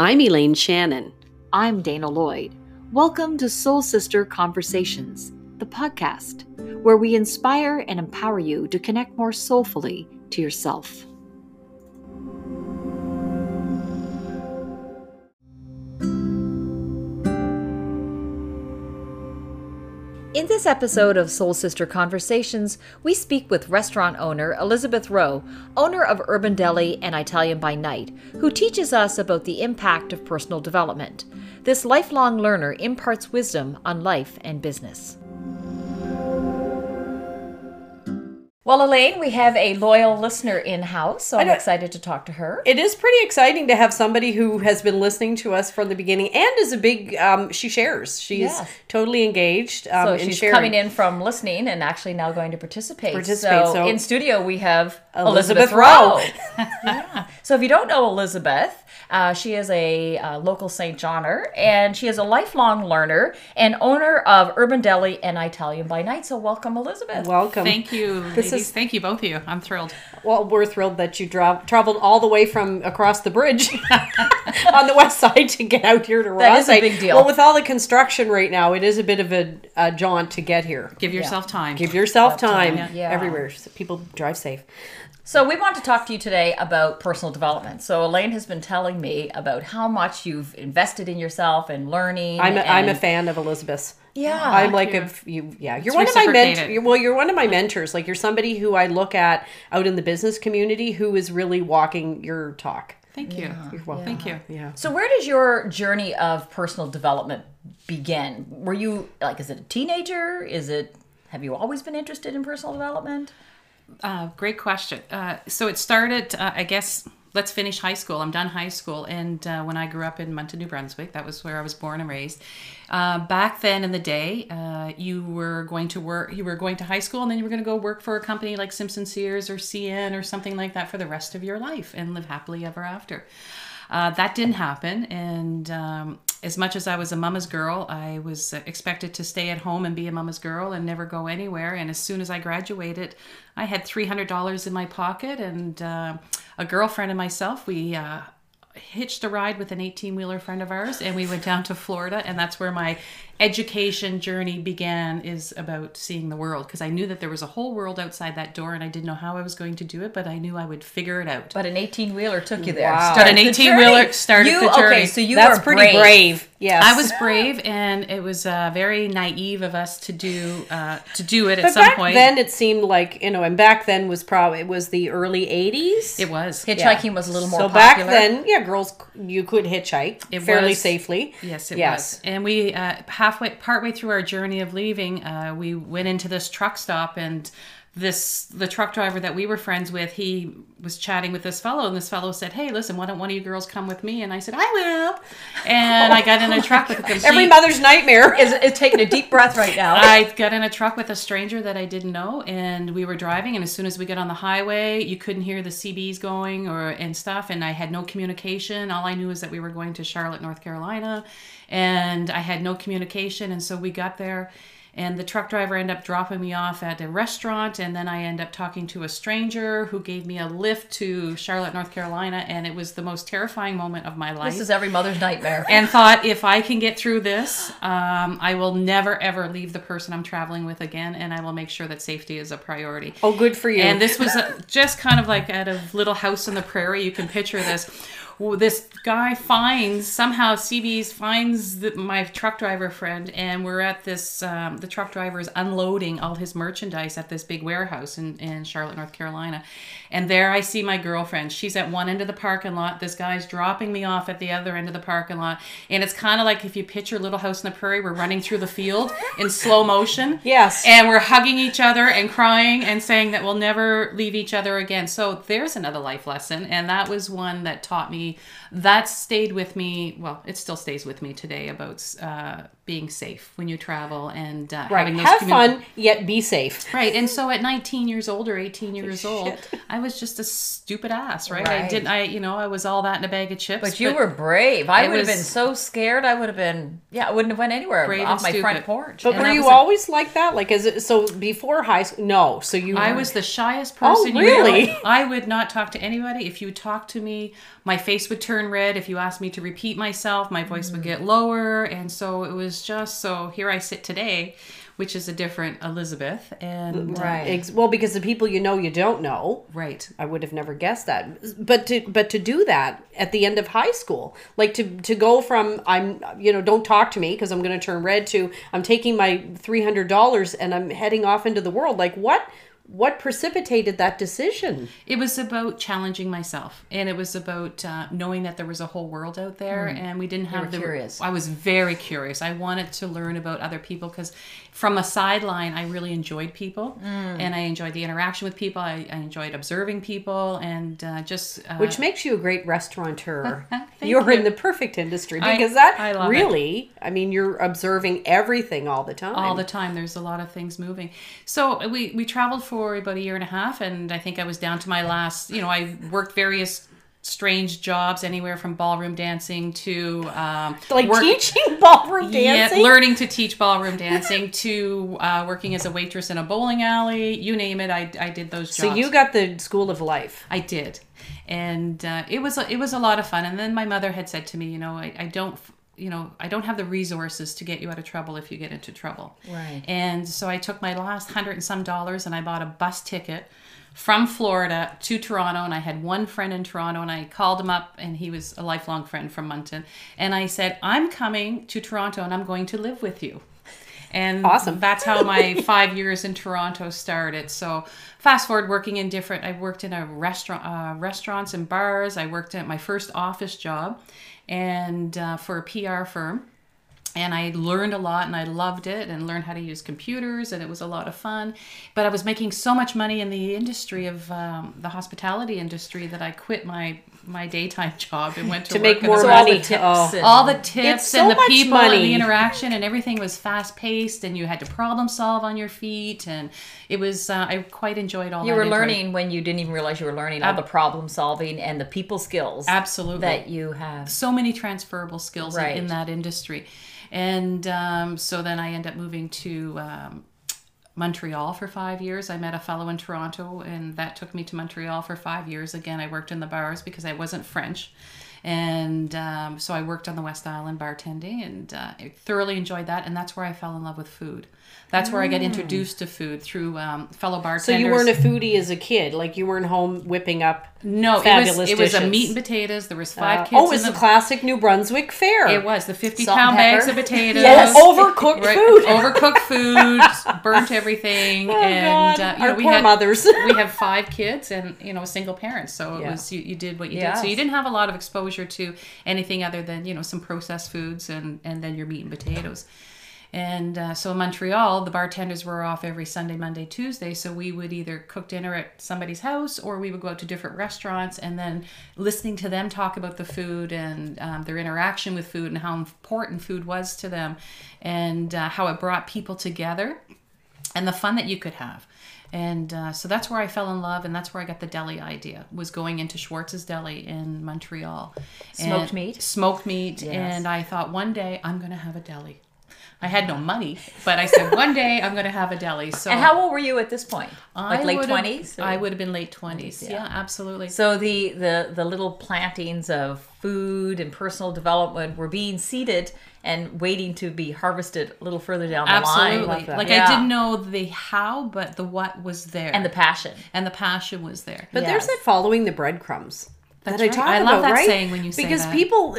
I'm Elaine Shannon. I'm Dana Lloyd. Welcome to Soul Sister Conversations, the podcast where we inspire and empower you to connect more soulfully to yourself. In this episode of Soul Sister Conversations, we speak with restaurant owner Elizabeth Rowe, owner of Urban Deli and Italian by Night, who teaches us about the impact of personal development. This lifelong learner imparts wisdom on life and business. Well, Elaine, we have a loyal listener in house, so I'm excited to talk to her. It is pretty exciting to have somebody who has been listening to us from the beginning and is a big. Um, she shares. She's Yes. totally engaged. Um, So she's sharing. coming in from listening and actually now going to participate. Participate, So, so- in studio we have Elizabeth Elizabeth, Rowe. yeah. So if you don't know Elizabeth, uh, she is a uh, local St. Johnner and she is a lifelong learner and owner of Urban Deli and Italian by Night. So welcome, Elizabeth. Welcome. Thank you, This ladies. is- Thank you, both of you. I'm thrilled. Well, we're thrilled that you dra- traveled all the way from across the bridge on the west side to get out here to That is a big deal. Well, with all the construction right now, it is a bit of a, a jaunt to get here. Give yourself time. Give yourself time time, yeah. everywhere. So people drive safe. So we want to talk to you today about personal development. So Elaine has been telling me about how much you've invested in yourself and learning. I'm a, I'm a fan of Elizabeth's. Yeah. I'm like you. a f- you. Yeah, you're It's one of my mentors. Well, you're one of my mentors. Like you're somebody who I look at out in the business community who is really walking your talk. Thank you. You're welcome. Thank you. Yeah. So where does your journey of personal development begin? Were you like is it a teenager? Is it have you always been interested in personal development? Uh, great question. Uh, so it started, uh, I guess, let's finish high school. I'm done high school. And uh, when I grew up in Moncton, New Brunswick, that was where I was born and raised. Uh, back then in the day, uh, you were going to work, you were going to high school and then you were going to go work for a company like Simpson Sears or CN or something like that for the rest of your life and live happily ever after. Uh, that didn't happen. And um, as much as I was a mama's girl, I was uh, expected to stay at home and be a mama's girl and never go anywhere. And as soon as I graduated, I had $300 in my pocket, and uh, a girlfriend and myself, we uh, hitched a ride with an 18 wheeler friend of ours, and we went down to Florida. And that's where my education journey began is about seeing the world because I knew that there was a whole world outside that door, and I didn't know how I was going to do it, but I knew I would figure it out. But an eighteen wheeler took you there. Wow. Started An 18-wheeler started you, the journey. Okay, so you That's were pretty brave. Yes. I was brave, and it was uh, very naive of us to do uh, to do it at But some back point. then, it seemed like you know, and back then was probably it was the early '80s. it was. Hitchhiking was a little more so popular. back then, yeah, girls you could hitchhike It fairly was. safely. Yes, it Yes. was. And we uh, halfway, partway through our journey of leaving, uh, we went into this truck stop, and this the truck driver that we were friends with, he was chatting with this fellow, and this fellow said, "Hey, listen, why don't one of you girls come with me?" And I said, "I will." And I got in a truck with a complete. Every mother's nightmare. is, is taking a deep breath right now. I got in a truck with a stranger that I didn't know, and we were driving. And as soon as we got on the highway, you couldn't hear the CBs going or and stuff. And I had no communication. All I knew is that we were going to Charlotte, North Carolina, and I had no communication. And so we got there, and the truck driver ended up dropping me off at a restaurant, and then I ended up talking to a stranger who gave me a lift to Charlotte, North Carolina, and it was the most terrifying moment of my life this is every mother's nightmare. and thought if I can get through this, um, I will never ever leave the person I'm traveling with again, and I will make sure that safety is a priority. Oh, good for you. And this was a, just kind of like at a little house on the prairie. You can picture this. Well, This guy finds somehow CB's finds the, my truck driver friend, and we're at this. Um, the truck driver is unloading all his merchandise at this big warehouse in, in Charlotte, North Carolina, and there I see my girlfriend. She's at one end of the parking lot. This guy's dropping me off at the other end of the parking lot, and it's kind of like if you picture Little House on the Prairie, we're running through the field in slow motion. Yes. And we're hugging each other and crying and saying that we'll never leave each other again. So there's another life lesson. And that was one that taught me, that stayed with me. Well, it still stays with me today about uh, being safe when you travel and uh, Right. having those Have fun, yet be safe. Right, and so at 19 years old or 18 years old, I was just a stupid ass, right? I didn't, I, you know, I was all that in a bag of chips. But you were brave. I would have been so scared. I would have been. Yeah, I wouldn't have went anywhere Brave off my front porch. But And were you was a- always like that? Like, is it so before high school? No. So you. I was the shyest Oh, person. you really? I would not talk to anybody. If you talked to me, my face would turn red. If you asked me to repeat myself, my voice would get lower. And so it was just so here I sit today, which is a different Elizabeth. And uh, Right. Ex- well, because the people you know you don't know. right. I would have never guessed that. But to but to do that at the end of high school, like to to go from I'm you know don't talk to me because I'm going to turn red to I'm taking my three hundred dollars and I'm heading off into the world. Like what what precipitated that decision? It was about challenging myself, and it was about uh, knowing that there was a whole world out there, and we didn't have were the. curious. I was very curious. I wanted to learn about other people because, from a sideline, I really enjoyed people, and I enjoyed the interaction with people. I, I enjoyed observing people, and uh, just uh, Which makes you a great restaurateur. You're you. in the perfect industry I- because that I love it. really, I mean, you're observing everything all the time. all the time there's a lot of things moving so we we traveled for about a year and a half and i think i was down to my last you know i worked various strange jobs anywhere from ballroom dancing to um like work- teaching ballroom dancing. Yeah, learning to teach ballroom dancing to uh, working as a waitress in a bowling alley you name it i, I did those jobs so you got the school of life. I did, and uh, it was a, it was a lot of fun. And then my mother had said to me, you know, I, I don't, you know, I don't have the resources to get you out of trouble if you get into trouble. Right. And so I took my last hundred and some dollars and I bought a bus ticket from Florida to Toronto. And I had one friend in Toronto, and I called him up, and he was a lifelong friend from Moncton. And I said, I'm coming to Toronto, and I'm going to live with you. And Awesome. that's how my five years in Toronto started. So fast forward, working in different. I worked in a restaurant, uh, restaurants and bars. I worked at my first office job, and uh, for a PR firm. And I learned a lot, and I loved it, and learned how to use computers, and it was a lot of fun. But I was making so much money in the industry of um, the hospitality industry that I quit my my daytime job and went to, To make more So all the money. tips Oh. and- all the tips so and the people and the interaction and everything was fast paced and you had to problem solve on your feet and it was uh, I quite enjoyed all you were learning when you didn't even realize you were learning all the problem solving and the people skills absolutely that you have. so many transferable skills in- in, that industry and um, so then I end up moving to um, Montreal for five years. I met a fellow in Toronto, and that took me to Montreal for five years. Again, I worked in the bars because I wasn't French. And um, so I worked on the West Island bartending and uh, I thoroughly enjoyed that. And that's where I fell in love with food. That's where I got introduced to food through um, fellow bartenders. So you weren't a foodie as a kid, like you weren't home whipping up. No, it was fabulous it was a meat and potatoes. There was five Uh, kids. oh, in it's the the, classic New Brunswick fare. It was the fifty Salt pound bags of potatoes. Yes. Overcooked Right, food. overcooked food, burnt everything, Oh, and God. uh, you Our know we poor had mothers. we have five kids and you know a single parent, so it Yeah. was you, you did what you did. So you didn't have a lot of exposure to anything other than you know some processed foods and and then your meat and potatoes. And uh, so in Montreal, the bartenders were off every Sunday, Monday, Tuesday. So we would either cook dinner at somebody's house or we would go out to different restaurants and then listening to them talk about the food and um, their interaction with food and how important food was to them and uh, how it brought people together and the fun that you could have. And uh, so that's where I fell in love, and that's where I got the deli idea. Was going into Schwartz's Deli in Montreal, Smoked And- meat? smoked meat, Yes. and I thought one day I'm going to have a deli. I had no money, but I said one day I'm going to have a deli. So And how old were you at this point? I Like late twenties? I would have been late twenties. yeah. Yeah. absolutely. So the, the the little plantings of food and personal development were being seeded and waiting to be harvested a little further down the absolutely. line. Love that. Like Yeah. I didn't know the how, but the what was there, And the passion. and the passion was there. But there's that following the breadcrumbs. That's that I right. talk I about, love that right? saying when you say because that. people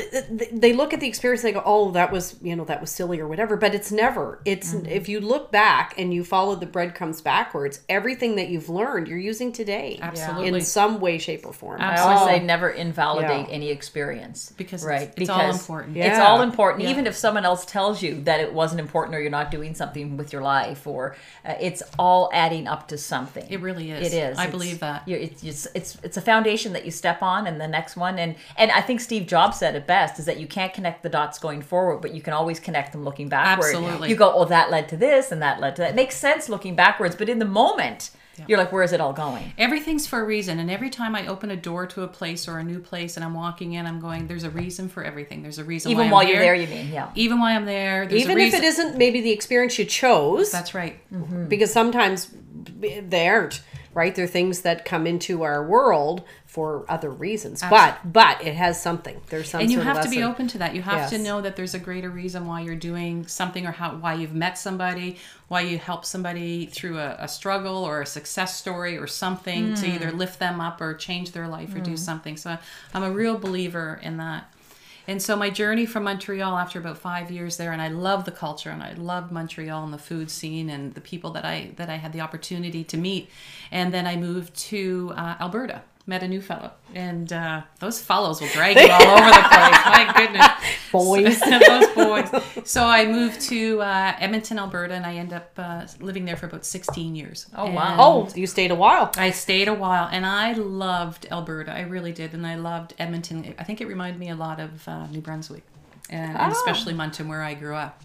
they look at the experience and they go, "Oh, that was you know that was silly or whatever." But it's never. It's Mm-hmm. if you look back and you follow the breadcrumbs backwards, everything that you've learned you're using today, Absolutely. in some way, shape, or form. I always Oh. say never invalidate Yeah. any experience Because right it's- it's all because important. It's all important, even if someone else tells you that it wasn't important or you're not doing something with your life, or uh, it's all adding up to something. It really is. It is. I It's- believe that. It's, it's it's it's a foundation that you step on, and the next one and and I think Steve Jobs said it best is that you can't connect the dots going forward but you can always connect them looking backward. Absolutely. You go, "Oh, that led to this and that led to that." It makes sense looking backwards, but in the moment, you're like, "Where is it all going?" Everything's for a reason, and every time I open a door to a place or a new place, and I'm walking in, I'm going. There's a reason for everything. There's a reason. Even why while I'm you're here. there, you mean, yeah. Even while I'm there, there's Even a if it isn't maybe the experience you chose, That's right. Mm-hmm. because sometimes they aren't right. They're things that come into our world for other reasons, but but it has something. There's some, and you have to be open to that. You have to know that there's a greater reason why you're doing something or how why you've met somebody why you help somebody through a, a struggle or a success story or something to either lift them up or change their life or do something. So i'm a real believer in that. And so my journey from montreal after about five years there and i love the culture and i loved montreal and the food scene and the people that i that i had the opportunity to meet. And then i moved to uh, alberta met a new fellow and uh, those fellows will drag you all over the place my goodness Boys. those boys. So I moved to uh, Edmonton, Alberta, and I end up uh, living there for about 16 years. Oh, And wow. Oh, you stayed a while. I stayed a while, and I loved Alberta. I really did, and I loved Edmonton. I think it reminded me a lot of uh, New Brunswick, and, and especially Moncton, where I grew up.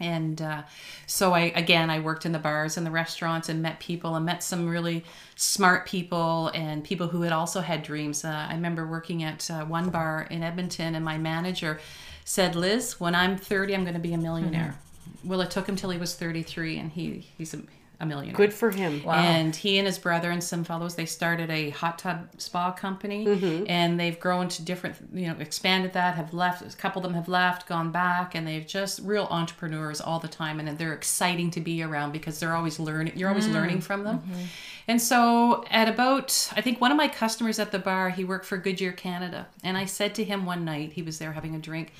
And uh, so I again I worked in the bars and the restaurants and met people and met some really smart people and people who had also had dreams. Uh, I remember working at uh, one bar in Edmonton and my manager said, "Liz, when I'm 30, I'm going to be a millionaire." Well, it took him till he was 33, and he he's a, a millionaire. Good for him. And he and his brother and some fellows, they started a hot tub spa company, mm-hmm. and they've grown to different, you know, expanded that. Have left a couple of them have left, gone back, and they've just real entrepreneurs all the time, and they're exciting to be around because they're always learning. You're always mm. learning from them. Mm-hmm. And so, at about, I think one of my customers at the bar, he worked for Goodyear Canada, and I said to him one night, he was there having a drink.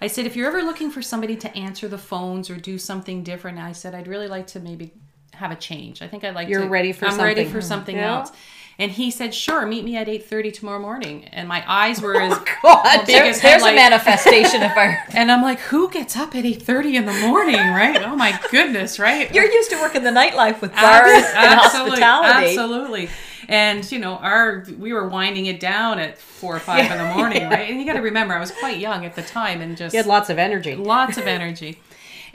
I said, if you're ever looking for somebody to answer the phones or do something different, I said, I'd really like to maybe have a change. I think I'd like You're to. ready for I'm ready for something Yeah. else. And he said, "Sure, meet me at 8:30 tomorrow morning." And my eyes were oh, as God, big There- as there's a manifestation of I And I'm like, "Who gets up at 8:30 in the morning?" Right? Oh my goodness! Right? You're used to working the nightlife with bars and absolutely, hospitality. absolutely. And you know, our we were winding it down at four or five in the morning, right? And you got to remember, I was quite young at the time, and just You had lots of energy. lots of energy.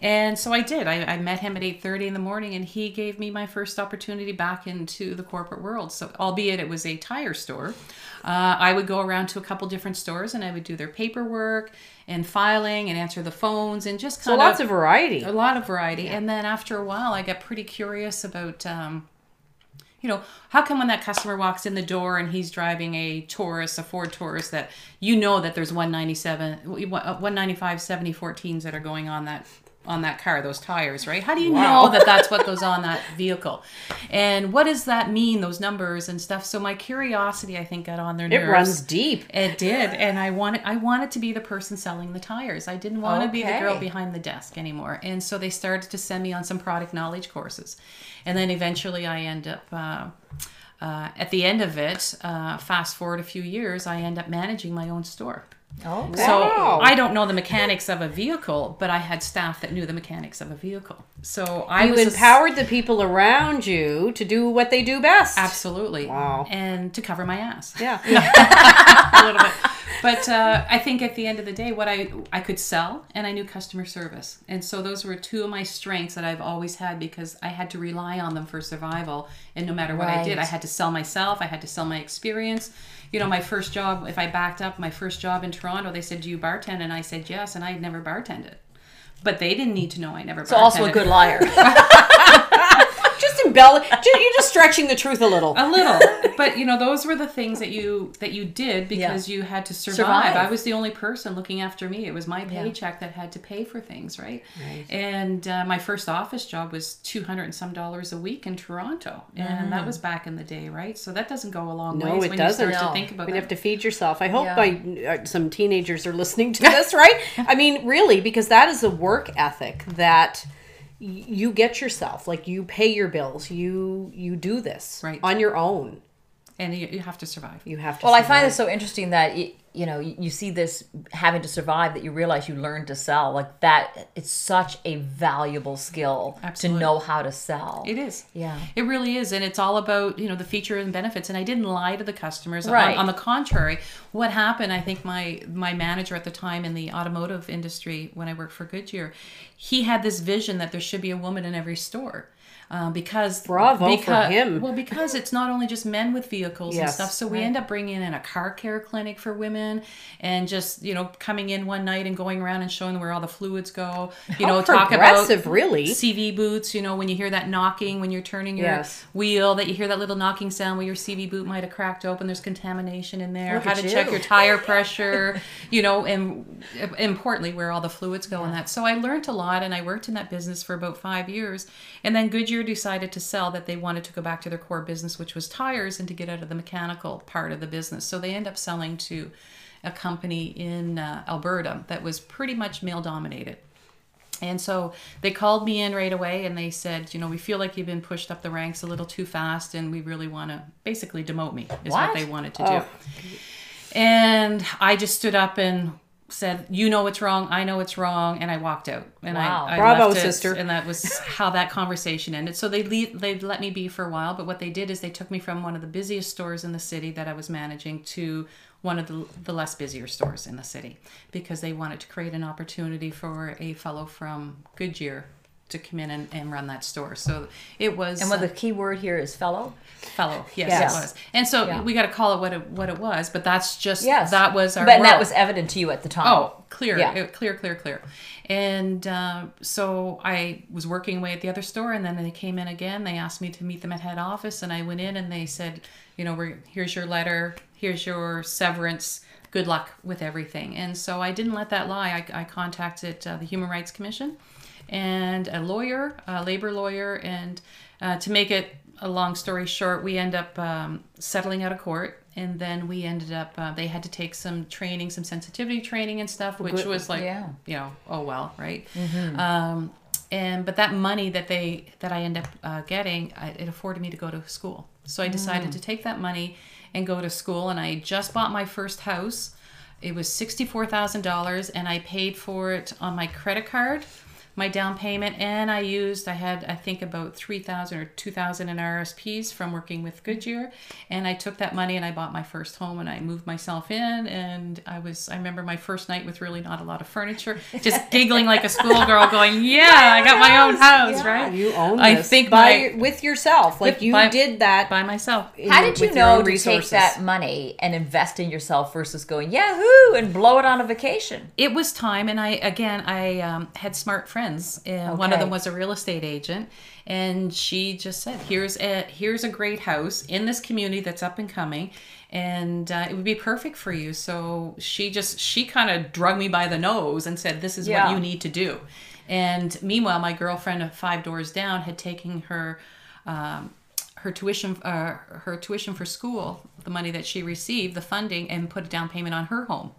And so I did. I, I met him at 8:30 in the morning and he gave me my first opportunity back into the corporate world. So albeit it was a tire store, uh, I would go around to a couple different stores and I would do their paperwork and filing and answer the phones and just So kind lots of variety. a lot of variety. And then after a while, I got pretty curious about, um, you know, how come when that customer walks in the door and he's driving a Taurus, a Ford Taurus, that you know that there's 197, 195, 70 14s that are going on that on that car, those tires, right? How do you Wow. know that that's what goes on that vehicle? And what does that mean, those numbers and stuff? So my curiosity, I think, got on their nerves It runs deep. It did, and I wanted I wanted to be the person selling the tires. I didn't want to be the girl behind the desk anymore. And so they started to send me on some product knowledge courses, and then eventually I end up. Uh, uh, at the end of it, uh, fast forward a few years, I end up managing my own store. Okay. So Wow. I don't know the mechanics of a vehicle, but I had staff that knew the mechanics of a vehicle. So I You was a empowered the people around you to do what they do best. absolutely, Wow. and to cover my ass. Yeah. a little bit. But uh, I think at the end of the day, what I I could sell and I knew customer service, and so those were two of my strengths that I've always had because I had to rely on them for survival. And no matter what I did, I had to sell myself. I had to sell my experience. You know, my first job, if I backed up, my first job in Toronto, they said, "Do you bartend?" And I said yes, and I had never bartended. But they didn't need to know I never. Bartended. So also a good liar. just. You're just stretching the truth a little. a little but you know those were the things that you that you did because you had to survive. Survive. i was the only person looking after me it was my paycheck that had to pay for things right, and uh, my first office job was 200 and some dollars a week in toronto and that was back in the day right so that doesn't go a long No, ways it when doesn't. you start No. to think about We'd have to feed yourself. I hope Yeah. my uh, some teenagers are listening to this, right? I mean, really, because that is a work ethic that you get yourself. Like you pay your bills. You you do this Right. on your own. and you, you have to survive. You have to. Well, I find survive. it so interesting that you, you know you, see this having to survive that you realize you learn to sell like that. It's such a valuable skill Absolutely. to know how to sell. It is. Yeah. It really is. And it's all about, you know, the feature and benefits. And I didn't lie to the customers. On- Right. On, the contrary, what happened, I think my my manager at the time in the automotive industry when I worked for Goodyear, he had this vision that there should be a woman in every store. Uh, because Bravo for him. Well, because it's not only just men with vehicles and stuff. So we end up bringing in a car care clinic for women, and just you know coming in one night and going around and showing them where all the fluids go. You How know, talk about really. CV boots, you know, when you hear that knocking when you're turning your Yes. wheel, that you hear that little knocking sound where your CV boot might have cracked open, there's contamination in there, Look how to you. check your tire pressure, you know, and importantly, where all the fluids go and that. So I learned a lot and I worked in that business for about five years. And then Goodyear decided to sell that they wanted to go back to their core business, which was tires, and to get out of the mechanical part of the business. So they end up selling to a company in uh, Alberta that was pretty much male dominated. And so they called me in right away and they said, you know, we feel like you've been pushed up the ranks a little too fast and we really want to basically demote me, is what, What? they wanted to do. And I just stood up and said, you know it's wrong, I know it's wrong, and I walked out. And Wow. I, I Bravo, left it, sister. And that was how that conversation ended. So they le- they let me be for a while, but what they did is they took me from one of the busiest stores in the city that I was managing to one of the, the less busier stores in the city because they wanted to create an opportunity for a fellow from Goodyear to come in and, and run that store. So it was and what uh, the key word here is fellow. fellow. Yes, Yes. it was. And so Yeah. we got to call it what it what it was, but that's just Yes, that was our But that was evident to you at the time. Oh, clear, Yeah. it- clear, clear, clear. And uh, so I was working away at the other store, and then they came in again. They asked me to meet them at head office, and I went in, and they said, you know, we're, here's your letter, here's your severance. Good luck with everything. And so I didn't let that lie. I, I contacted uh, the Human Rights Commission and a lawyer, a labor lawyer, and uh, to make it a long story short, we end up um, settling out of court, and then we ended up. Uh, they had to take some training, some sensitivity training and stuff, which was like, yeah. you know, oh well, right. Um, and but that money that they that I end up uh, getting, I, it afforded me to go to school. So I decided to take that money and go to school, and I just bought my first house. It was sixty-four thousand dollars, and I paid for it on my credit card, my down payment, and I used. I had, I think, about three thousand or two thousand in RSPs from working with Goodyear, and I took that money and I bought my first home, and I moved myself in, and I was. I remember my first night with really not a lot of furniture, just giggling like a schoolgirl, going, "Yeah, I got my own house, right?" You own this I think by my- with yourself. Like With- you by- did that by myself. in How did you know own to take that money and invest in yourself versus going Yahoo and blow it on a vacation? it was time and i again i um, had smart friends and one of them was a real estate agent and she just said here's a here's a great house in this community that's up and coming and uh, it would be perfect for you. So she just she kind of drug me by the nose and said this is Yeah. what you need to do. And meanwhile my girlfriend of five doors down had taken her um, her tuition uh, her tuition for school the money that she received the funding and put a down payment on her home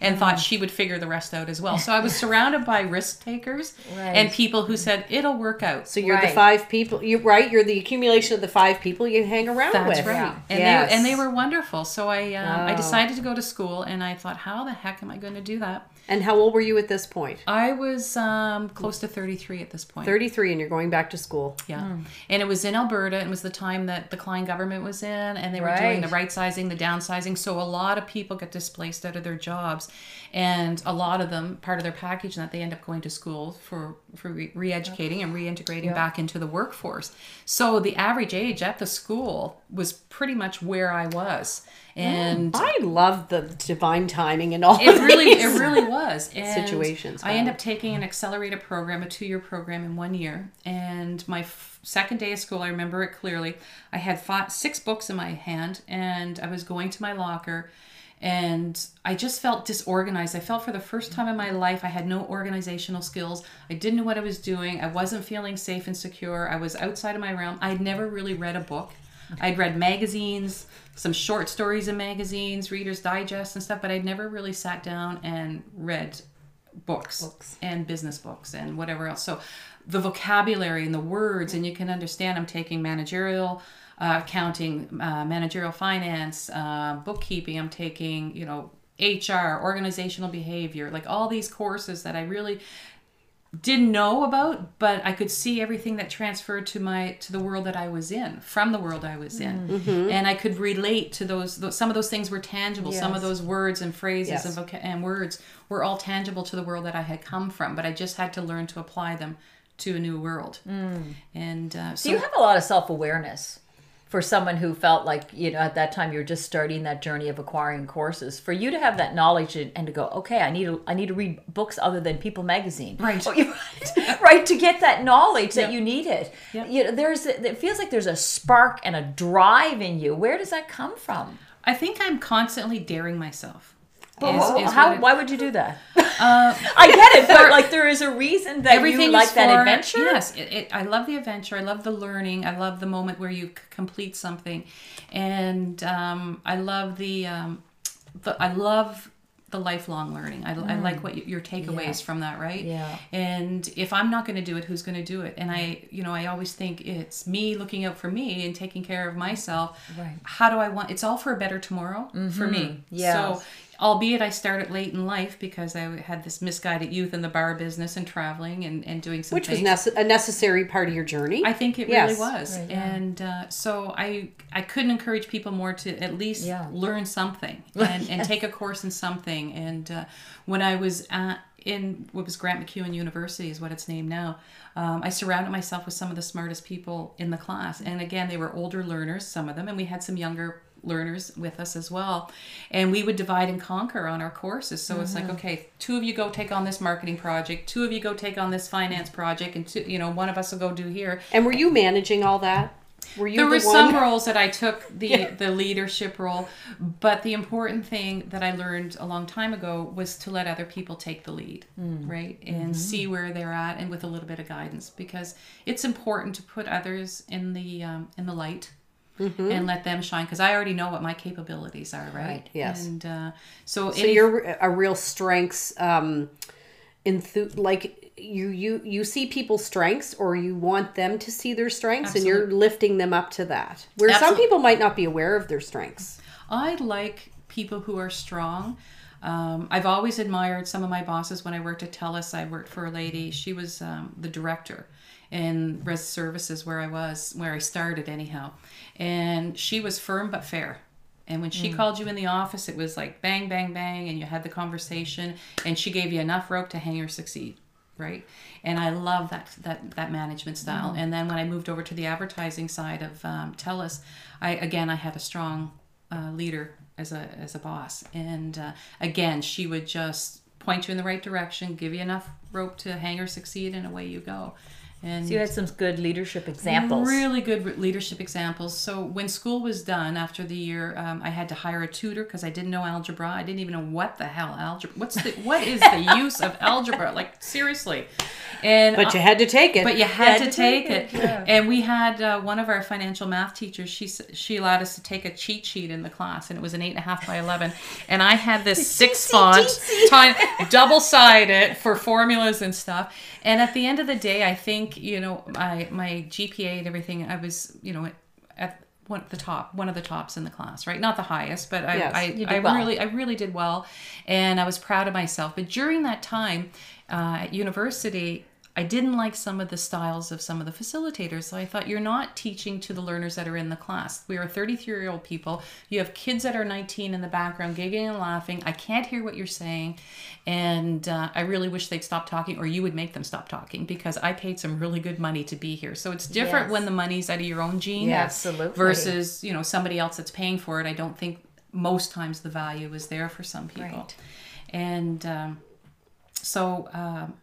and thought she would figure the rest out as well. So I was surrounded by risk takers Right. and people who said it'll work out. So you're the five people. You right. You're the accumulation of the five people you hang around with. That's with. right. Yeah. And Yes. they and they were wonderful. So I um, I Oh. decided to go to school and I thought, how the heck am I going to do that? And how old were you at this point? I was um, close to 33 at this point. 33, and you're going back to school. Yeah. And it was in Alberta. and It was the time that the Klein government was in, and they were doing the Right. right sizing, the downsizing. So a lot of people get displaced out of their jobs. And a lot of them, part of their package, that they end up going to school for, for re educating and reintegrating back into the workforce. So the average age at the school was pretty much where I was. And I love the divine timing and all. it really it really was. And Situations, i end up taking an accelerated program a two-year program in one year. And my f- second day of school i remember it clearly. I had five, six books in my hand and i was going to my locker and i just felt disorganized. I felt for the first time in my life i had no organizational skills. I didn't know what i was doing. I wasn't feeling safe and secure. I was outside of my realm. I'd never really read a book. I'd read magazines, some short stories in magazines, Reader's Digest and stuff, but I'd never really sat down and read books, books, and business books and whatever else. So the vocabulary and the words, and you can understand I'm taking managerial uh, accounting, uh, managerial finance, uh, bookkeeping. I'm taking, you know, HR, organizational behavior, like all these courses that I really didn't know about but i could see everything that transferred to my to the world that i was in from the world i was in. Mm-hmm. and i could relate to those, those some of those things were tangible. Some of those words and phrases Yes. and, voca- and words were all tangible to the world that i had come from but i just had to learn to apply them to a new world. And uh, so Do you have a lot of self awareness for someone who felt like, you know, at that time you're just starting that journey of acquiring courses? For you to have that knowledge and, and to go, okay, I need to, I need to read books other than People Magazine, Right. Right, right, to get that knowledge that Yep. you needed. Yep. You know, there's, it feels like there's a spark and a drive in you. Where does that come from? i think i'm constantly daring myself Well, is- is how, it- why would you do that? I get it, but like there is a reason that everything you like is that adventure. Yes, it, it, I love the adventure. I love the learning. I love the moment where you complete something, and um, I love the, um, the I love the lifelong learning. I, I like what you, your takeaways Yes. from that, right? Yeah. And if I'm not going to do it, who's going to do it? And I, you know, I always think it's me looking out for me and taking care of myself. Right. How do I want? It's all for a better tomorrow for me. Yeah. So albeit I started late in life because I had this misguided youth in the bar business and traveling and, and doing some Which was nece- a necessary part of your journey. I think it Yes. really was, Right, yeah. and uh, so I I couldn't encourage people more to at least Yeah. learn something and, and take a course in something. And uh, when I was at, in what was Grant MacEwan University is what it's named now, um, I surrounded myself with some of the smartest people in the class. And again, they were older learners, some of them, and we had some younger learners with us as well and we would divide and conquer on our courses so it's like Mm-hmm. okay two of you go take on this marketing project two of you go take on this finance project and two, you know one of us will go do here and were you managing all that? Were you there the were one? some roles that I took the the leadership role, but the important thing that I learned a long time ago was to let other people take the lead, right, and see where they're at, and with a little bit of guidance, because it's important to put others in the um, in the light. And let them shine because I already know what my capabilities are, right? Right, yes. And uh, so, So any- you're a real strengths, um, enthu- like you you you see people's strengths, or you want them to see their strengths, and you're lifting them up to that. Where some people might not be aware of their strengths. I like people who are strong. Um, I've always admired some of my bosses when I worked at TELUS. I worked for a lady. She was um, the director in res services where I was, where I started anyhow. And she was firm but fair. And when she called you in the office, it was like bang, bang, bang, and you had the conversation, and she gave you enough rope to hang or succeed, right? And I love that that that management style. And then when I moved over to the advertising side of um, TELUS, I again I had a strong uh, leader as a as a boss, and uh, again she would just point you in the right direction, give you enough rope to hang or succeed, and away you go. And So you had some good leadership examples. Really good leadership examples. So when school was done after the year, um, I had to hire a tutor because I didn't know algebra. I didn't even know what the hell algebra. What's the what is the use of algebra? Like seriously. And But you had to take it. but you had, had to, to take, take it. it, yeah. And we had uh, one of our financial math teachers. She she allowed us to take a cheat sheet in the class, and it was an eight and a half by eleven. And I had this six font, time double sided for formulas and stuff. And at the end of the day, I think you know my my GPA and everything. I was you know at one the top, one of the tops in the class, right? Not the highest, but I Yes, I, I well. really I really did well, and I was proud of myself. But during that time uh, at university, I didn't like some of the styles of some of the facilitators. So I thought, you're not teaching to the learners that are in the class. We are 33 year old people. You have kids that are 19 in the background, giggling and laughing. I can't hear what you're saying. And uh, I really wish they'd stop talking, or you would make them stop talking because I paid some really good money to be here. So it's different Yes. when the money's out of your own gene Yeah, absolutely. versus, you know, somebody else that's paying for it. I don't think most times the value is there for some people. Right. And um, so, um,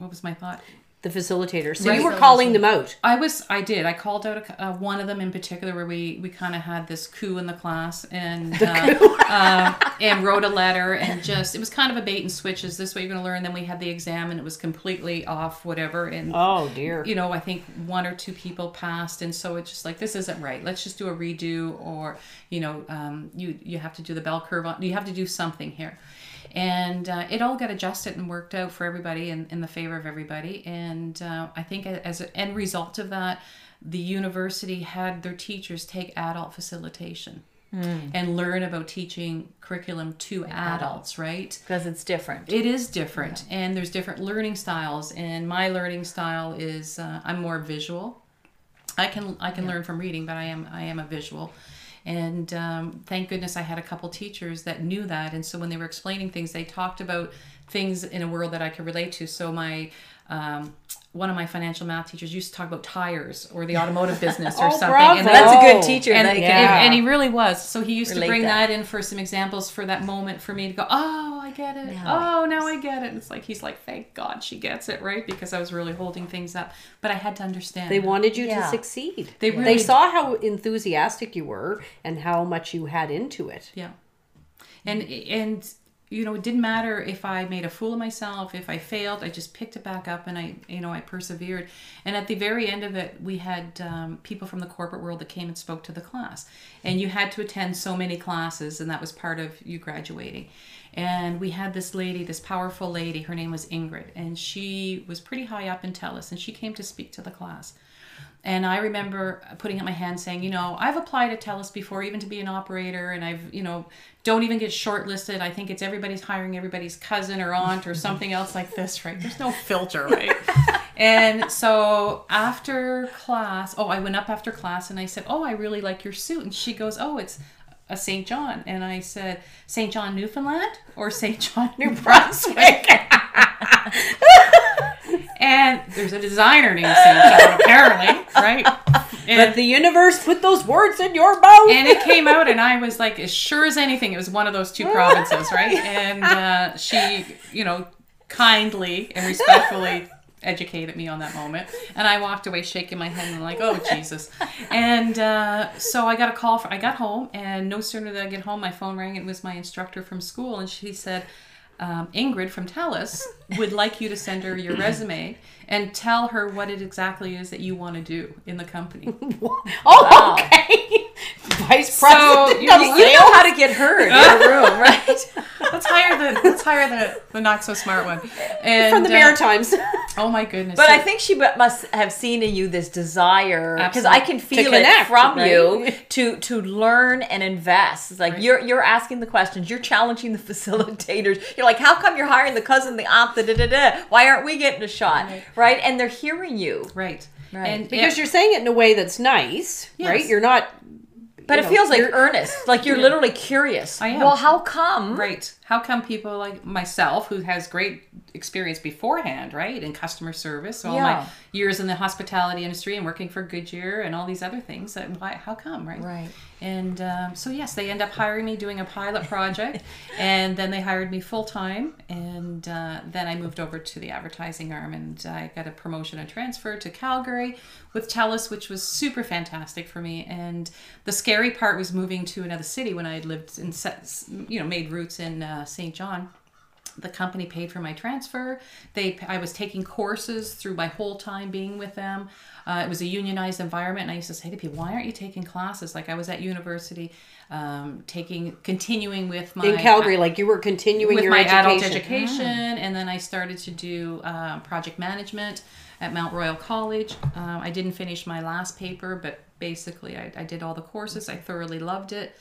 what was my thought? the facilitator. So Right. you were calling them out. I was, I did. I called out a, uh, one of them in particular where we, we kind of had this coup in the class and uh, uh, and wrote a letter and just it was kind of a bait and switch. Is this what you're going to learn? Then we had the exam and it was completely off, whatever. And Oh dear. you know, I think one or two people passed, and so it's just like this isn't right. Let's just do a redo, or you know, um, you you have to do the bell curve on. You have to do something here, and uh, it all got adjusted and worked out for everybody in, in the favor of everybody. And And uh, I think as an end result of that, the university had their teachers take adult facilitation and learn about teaching curriculum to adults, right? Because it's different. It is different, and there's different learning styles. And my learning style is uh, I'm more visual. I can I can learn from reading, but I am I am a visual. And um, thank goodness I had a couple teachers that knew that. And so when they were explaining things, they talked about things in a world that I could relate to. So my um, one of my financial math teachers used to talk about tires or the automotive business or Oh, something. bravo. And That's a good teacher. and, that and, Yeah. and he really was. So he used Relate to bring that. that. in for some examples for that moment for me to go, oh, I get it. Oh, now I get it. And it's like he's like, thank God she gets it right because I was really holding things up, but I had to understand. They wanted you Yeah. to succeed. They They saw how enthusiastic you were and how much you had into it. Yeah. And and you know, it didn't matter if I made a fool of myself, if I failed, I just picked it back up and I, you know, I persevered. And at the very end of it, we had um, people from the corporate world that came and spoke to the class. And you had to attend so many classes, and that was part of you graduating. And we had this lady, this powerful lady, her name was Ingrid, and she was pretty high up in TELUS, and she came to speak to the class. And I remember putting up my hand saying, you know, I've applied at TELUS before, even to be an operator, and I've, you know, don't even get shortlisted. I think it's everybody's hiring everybody's cousin or aunt or something else like this, right? There's no filter, right? and so after class, oh, I went up after class and I said, oh, I really like your suit. And she goes, oh, it's a St. John. And I said, St. John, Newfoundland or St. John, New Brunswick? and there's a designer named St. John, apparently, right? And, But the universe put those words in your mouth. and it came out, and I was like, as sure as anything, it was one of those two provinces, right? And uh, she, you know, kindly and respectfully educated me on that moment. And I walked away shaking my head and like, oh, Jesus. And uh, so I got a call. For, I got home, and no sooner did I get home, my phone rang. It was my instructor from school, and she said, um, Ingrid from TELUS would like you to send her your resume and tell her what it exactly is that you want to do in the company. oh, okay. Vice So, president. you- you know how to get her in your room, right? Let's hire the let's hire the, the not so smart one. And from the uh, Maritimes. oh my goodness! But So- I think she must have seen in you this desire because I can feel To it from right? you to to learn and invest. It's like Right. you're you're asking the questions, you're challenging the facilitators. You're like, how come you're hiring the cousin, the aunt, the da da da? Why aren't we getting a shot? Right. Right? And they're hearing you. right, Right. and because you're saying it in a way that's nice, right? You're not. But it know, feels like earnest, like you're literally curious. I am. Well, how come? right. How come people like myself, who has great experience beforehand, right, in customer service, all Yeah. my years in the hospitality industry and working for Goodyear and all these other things, that why? How come, right? Right. And um, so yes, they end up hiring me doing a pilot project, and then they hired me full time, and uh, then I moved over to the advertising arm, and I got a promotion and transfer to Calgary with TELUS, which was super fantastic for me. And the scary part was moving to another city when I had lived in, set, you know, made roots in uh, St. John the company paid for my transfer. They, I was taking courses through my whole time being with them. Uh, it was a unionized environment, and I used to say to people, "Why aren't you taking classes?" Like I was at university, um, taking, continuing with my in Calgary, like you were continuing with your my education. adult education, and then I started to do um, project management at Mount Royal College. Um, I didn't finish my last paper, but basically, I, I did all the courses. I thoroughly loved it.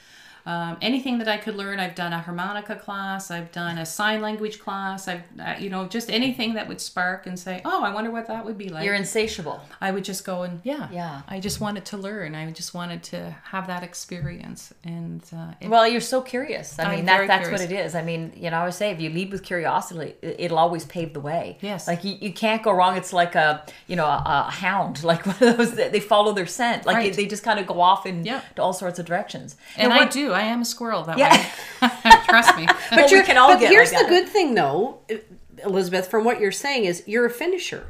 Um, anything that I could learn, I've done a harmonica class, I've done a sign language class, I've uh, you know just anything that would spark and say, oh, I wonder what that would be like. You're insatiable. I would just go and yeah, Yeah. I just wanted to learn. I just wanted to have that experience, and uh, it, Well, you're so curious. I mean, that, that's what it is. I mean, you know, I always say if you lead with curiosity, it- it'll always pave the way. Yes. Like you, you can't go wrong. It's like a, you know, a, a hound, like one of those that they follow their scent. Like Right. they just kind of go off in Yeah. to all sorts of directions. and Now, I what- do. I am a squirrel that Yeah. way. Trust me. Well, we you're- can all but get here's like the that. good thing, though, Elizabeth. From what you're saying, is you're a finisher.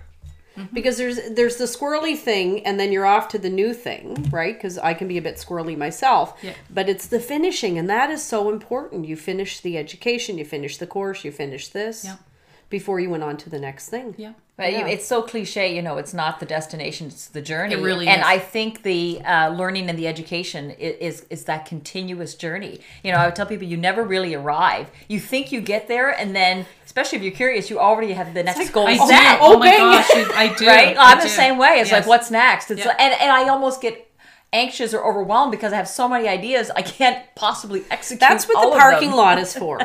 Mm-hmm. Because there's there's the squirrely thing, and then you're off to the new thing, right? Because I can be a bit squirrely myself. Yeah. But it's the finishing, and that is so important. You finish the education, you finish the course, you finish this. Yeah. Before you went on to the next thing. Yeah. But Yeah. it's so cliche, you know. It's not the destination; it's the journey. It really and is. I think the uh, learning and the education is, is is that continuous journey. You know, I would tell people you never really arrive. You think you get there, and then, especially if you're curious, you already have the next goal I set. do. Oh my gosh, I do. right? I I'm the same way. It's like, what's next? It's Yeah. like, and and I almost get anxious or overwhelmed because I have so many ideas I can't possibly execute. That's what all the parking lot is for.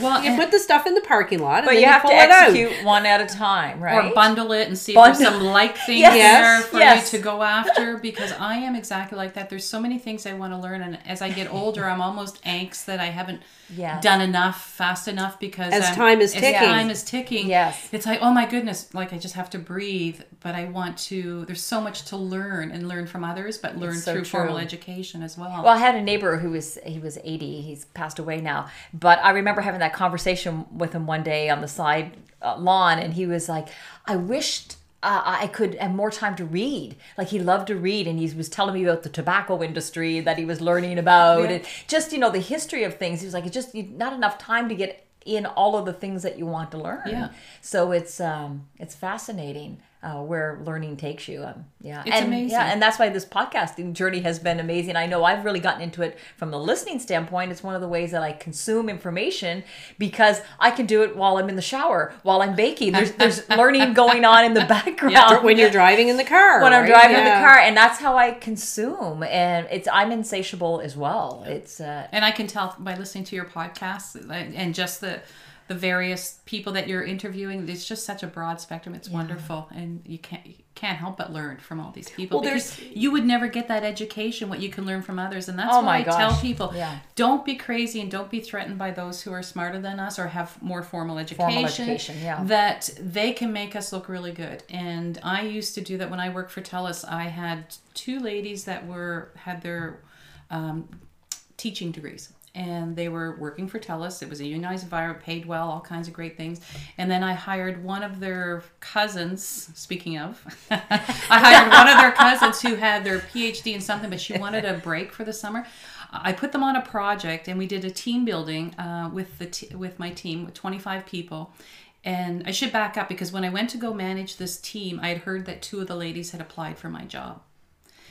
Well, You put the stuff in the parking lot, and But then you have to pull it out. execute one at a time, right? or bundle it and see if there's some like things Yes. there for Yes. you to go after because I am exactly like that. There's so many things I want to learn and as I get older I'm almost angst that I haven't Yes. done enough fast enough because As I'm- time is as ticking. time is ticking. Yes. It's like, oh my goodness, like I just have to breathe, but I want to there's so much to learn and learn from others, but learn so through formal education as well. Well, I had a neighbor who was he was 80. He's passed away now, but I remember having that conversation with him one day on the side uh, lawn, and he was like, "I wished." Uh, I could have more time to read. Like he loved to read, and he was telling me about the tobacco industry that he was learning about, and just you know the history of things. He was like, "It's just not enough time to get in all of the things that you want to learn." Yeah. So it's um it's fascinating uh, where learning takes you. Um, yeah, It's and, amazing. Yeah, and that's why this podcasting journey has been amazing. I know I've really gotten into it from the listening standpoint. It's one of the ways that I consume information because I can do it while I'm in the shower, while I'm baking. There's there's learning going on in the background when you're driving in the car. when I'm right? driving in the car, and that's how I consume. And it's I'm insatiable as well. It's uh, and I can tell by listening to your podcast and just the the various people that you're interviewing. It's just such a broad spectrum. It's wonderful, and you can't you can't help but learn from all these people. Well, because you would never get that education what you can learn from others, and that's Oh why I tell people: Yeah. don't be crazy and don't be threatened by those who are smarter than us or have more formal education. Formal education, yeah. That they can make us look really good. And I used to do that when I worked for TELUS. I had two ladies that were had their um, teaching degrees and they were working for TELUS. It was a unionized environment, paid well, all kinds of great things. And then I hired one of their cousins, speaking of, I hired one of their cousins who had their PhD in something, but she wanted a break for the summer. I put them on a project and we did a team building uh, with the t- with my team with 25 people. And I should back up because when I went to go manage this team, I had heard that two of the ladies had applied for my job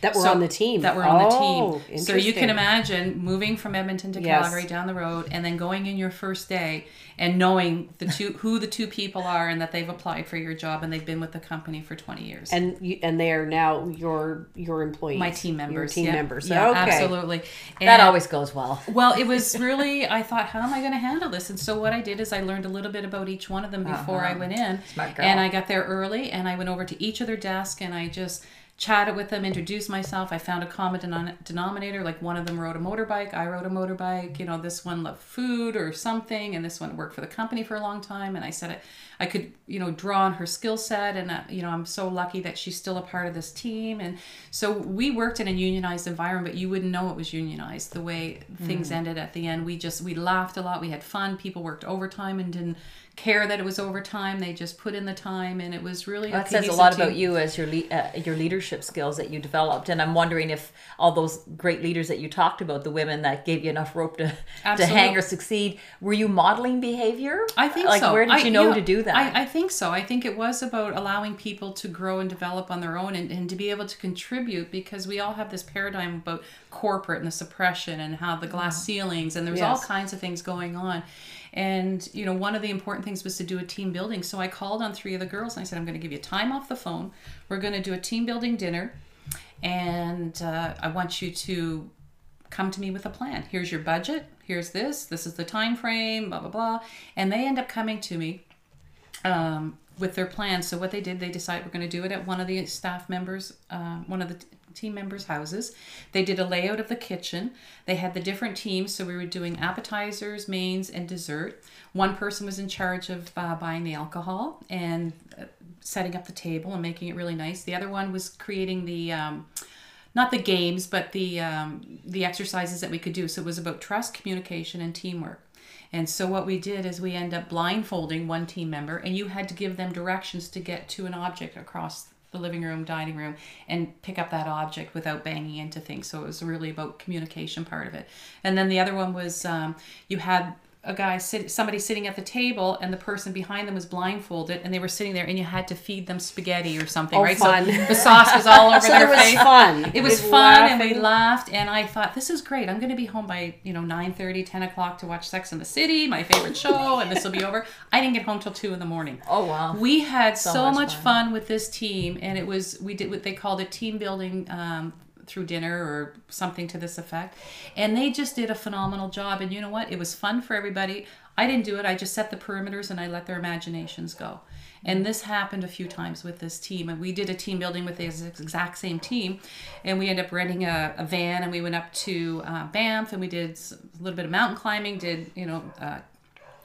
that were so- on the team. That were on Oh, the team. So you can imagine moving from Edmonton to Yes. Calgary down the road and then going in your first day and knowing the two who the two people are and that they've applied for your job and they've been with the company for 20 years. and you, and they are now your your employees, my team members. your team yeah. members. Yeah, okay. absolutely. that always goes well. well, it was really, I thought, how am I going to handle this? And so what I did is I learned a little bit about each one of them before I went in. Uh-huh. Smart girl. And I got there early and I went over to each of their desk and I just chatted with them, introduced myself. I found a common denom- denominator. Like one of them rode a motorbike, I rode a motorbike. You know, this one loved food or something, and this one worked for the company for a long time. And I said, I, I could, you know, draw on her skill set. And, uh, you know, I'm so lucky that she's still a part of this team. And so we worked in a unionized environment, but you wouldn't know it was unionized the way things Mm. ended at the end. We just, we laughed a lot. We had fun. People worked overtime and didn't care that it was overtime. They just put in the time and it was really That a says a lot team. about you as your le- uh, your leadership skills that you developed, and I'm wondering if all those great leaders that you talked about, the women that gave you enough rope to to hang or succeed, were you modeling behavior? I think like, so. where did I- you know yeah, to do that? I, I think so. I think it was about allowing people to grow and develop on their own and, and to be able to contribute because we all have this paradigm about corporate and the suppression and how the glass ceilings and there's all kinds of things going on. And you know, one of the important things was to do a team building. So I called on three of the girls and I said, "I'm going to give you time off the phone. We're going to do a team building dinner, and uh, I want you to come to me with a plan. Here's your budget. Here's this. This is the time frame. Blah blah blah." And they end up coming to me um, with their plan. So what they did, they decided we're going to do it at one of the staff members, uh, one of the team members' houses. They did a layout of the kitchen. They had the different teams, so we were doing appetizers, mains, and dessert. One person was in charge of uh, buying the alcohol and uh, setting up the table and making it really nice. The other one was creating the um, not the games, but the um, the exercises that we could do. So it was about trust, communication, and teamwork. And so what we did is we end up blindfolding one team member, and you had to give them directions to get to an object across the living room, dining room, and pick up that object without banging into things. So it was really about communication part of it. And then the other one was um, you had a guy sit, somebody sitting at the table and the person behind them was blindfolded and they were sitting there and you had to feed them spaghetti or something Oh, right fun. so the sauce was all over So their it was face fun. it was With fun and we laughed and i thought this is great i'm going to be home by you know 9 10 o'clock to watch sex in the city my favorite show and this will be over i didn't get home till 2 in the morning Oh wow. we had so, much much, fun. fun. with this team, and it was we did what they called a team building um, through dinner or something to this effect, and they just did a phenomenal job. And you know what? It was fun for everybody. I didn't do it. I just set the perimeters and I let their imaginations go. And this happened a few times with this team. And we did a team building with the exact same team. And we ended up renting a, a van and we went up to uh, Banff and we did a little bit of mountain climbing, did, you know, uh,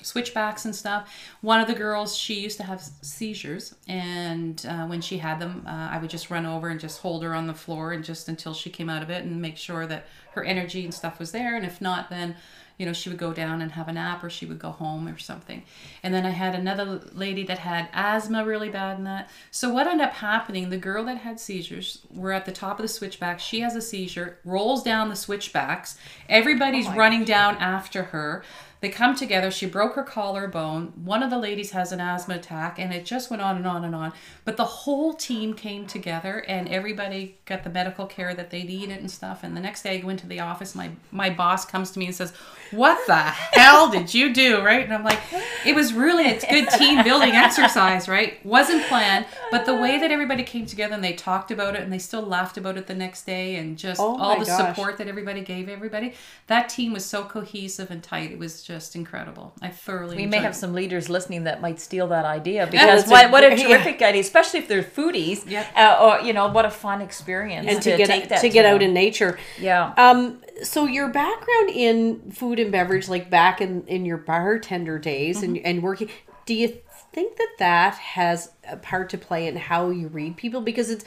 switchbacks and stuff. One of the girls, she used to have seizures, and uh, when she had them, uh, I would just run over and just hold her on the floor and just until she came out of it and make sure that her energy and stuff was there. And if not, then you know she would go down and have a nap or she would go home or something. And then I had another lady that had asthma really bad and that. So what ended up happening? The girl that had seizures, we're at the top of the switchback. She has a seizure, rolls down the switchbacks. Everybody's running down after her. They come together. She broke her collarbone. One of the ladies has an asthma attack, and it just went on and on and on. But the whole team came together, and everybody got the medical care that they needed and stuff. And the next day, I go into the office. My my boss comes to me and says, "What the hell did you do?" Right? And I'm like, "It was really it's good team building exercise, right? Wasn't planned, but the way that everybody came together and they talked about it, and they still laughed about it the next day, and just Oh all the gosh. support that everybody gave everybody. That team was so cohesive and tight. It was just incredible. I thoroughly. We may have it. some leaders listening that might steal that idea that's because a what, what a great- terrific idea, especially if they're foodies. Yep. Uh, or you know, what a fun experience and to, to, get take that to get out in nature. Yeah. Um. So your background in food and beverage, like back in in your bartender days and mm-hmm. and working, do you think that that has a part to play in how you read people? Because it's,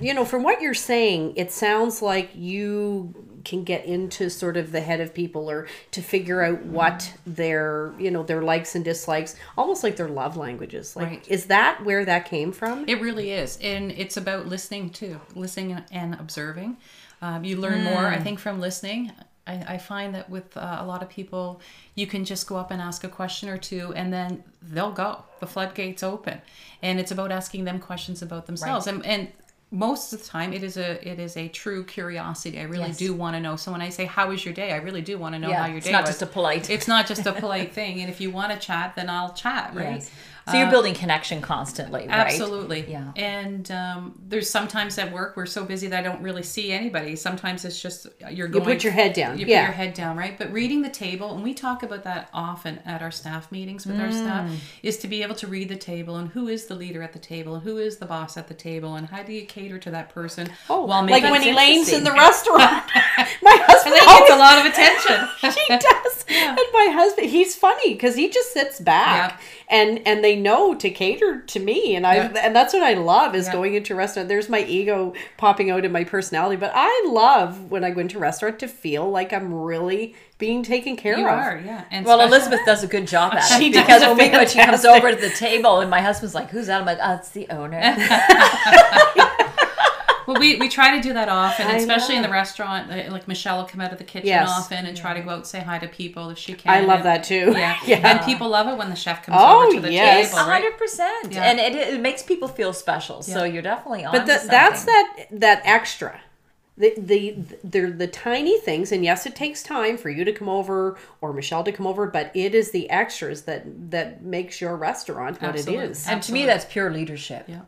you know, from what you're saying, it sounds like you can get into sort of the head of people or to figure out what their you know their likes and dislikes almost like their love languages like Right. is that where that came from It really is, and it's about listening too, listening and observing. Um, you learn more, I think, from listening. I, I find that with uh, a lot of people, you can just go up and ask a question or two, and then they'll go. The floodgates open, and it's about asking them questions about themselves. And, and most of the time, it is a it is a true curiosity. I really Yes. do want to know. So when I say, "How was your day?" I really do want to know Yeah, how your day. it's not was. just a polite- It's not just a polite thing. And if you want to chat, then I'll chat. Right. Yes. So you're building connection constantly, right? Absolutely. Yeah. And um, there's sometimes at work we're so busy that I don't really see anybody. Sometimes it's just you're going. You put your head down. You Yeah. put your head down, right? But reading the table, and we talk about that often at our staff meetings with our staff, Mm. is to be able to read the table and who is the leader at the table and who is the boss at the table and how do you cater to that person Oh, while like when Elaine's in the restaurant. my husband always it's a lot of attention. she does. And my husband, he's funny because he just sits back and and they know to cater to me, and I Yeah. and that's what I love is Yeah. going into a restaurant. There's my ego popping out in my personality, but I love when I go into a restaurant to feel like I'm really being taken care you of. are, yeah. And Well, especially- Elizabeth does a good job at it She does because when, we, when she comes over to the table and my husband's like, "Who's that?" I'm like, "Oh, it's the owner." Well, we, we try to do that often, I especially in the restaurant. uh, Like Michelle will come out of the kitchen Yes. often and try to go out and say hi to people if she can. I love And- that too. Yeah. Yeah. and people love it when the chef comes Oh, over to the yes. table, right? hundred percent, Yeah. and it, it makes people feel special. So you're definitely on. but the, that's that that extra the, the they're the tiny things and yes it takes time for you to come over or michelle to come over but it is the extras that that makes your restaurant what Absolutely. it is and to me, that's pure leadership. Yeah.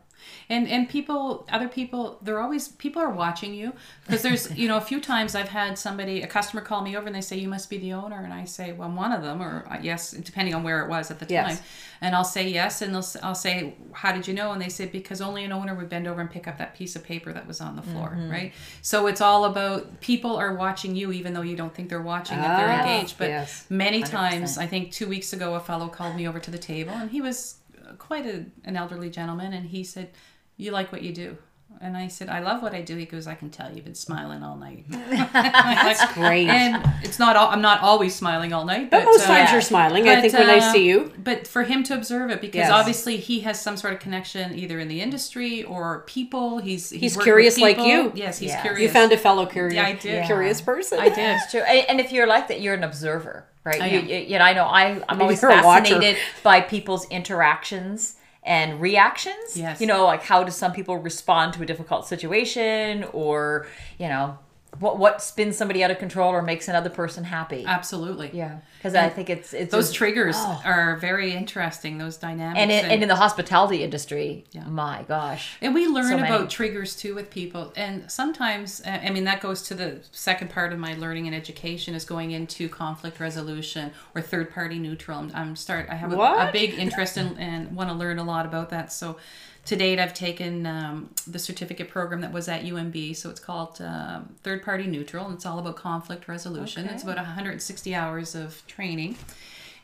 And and people, other people, they're always people are watching you. Because there's you know a few times I've had somebody a customer call me over and they say you must be the owner. And I say well I'm one of them or uh, yes depending on where it was at the Yes. time. And I'll say yes and they'll I'll say how did you know? And they say because only an owner would bend over and pick up that piece of paper that was on the floor Mm-hmm. right? So it's all about people are watching you even though you don't think they're watching if they're Ah, engaged. But yes. many times I think two weeks ago a fellow called me over to the table and he was uh, quite a, an elderly gentleman and he said you like what you do And I said, I love what I do. He goes, I can tell you've been smiling all night. That's great. and it's not, all, I'm not always smiling all night, but, but most uh, times you're smiling. I but, think when I uh, see you. But for him to observe it, because Yes. obviously he has some sort of connection either in the industry or people. He's He's worked with curious like you. Yes, he's Yeah. curious. You found a fellow curious, Yeah, I did. curious person. I did. It's true. And and if you're like that, you're an observer, right? I you, you, you know, I know I, I'm always You're watcher. fascinated by people's interactions and reactions. Yes. You know, like how do some people respond to a difficult situation or, you know, what what spins somebody out of control or makes another person happy. Absolutely. yeah. Because I think it's it's Those a- triggers Oh. are very interesting, those dynamics. and in, and in the hospitality industry, my gosh. And we learn So many. about triggers too with people. And sometimes, uh, I mean, that goes to the second part of my learning and education is going into conflict resolution or third party neutral. I'm, I'm start. I have a, a big interest in and want to learn a lot about that. So, to date, I've taken um, the certificate program that was at UNB. So it's called um, third party neutral, and it's all about conflict resolution. It's about 160 hours of training.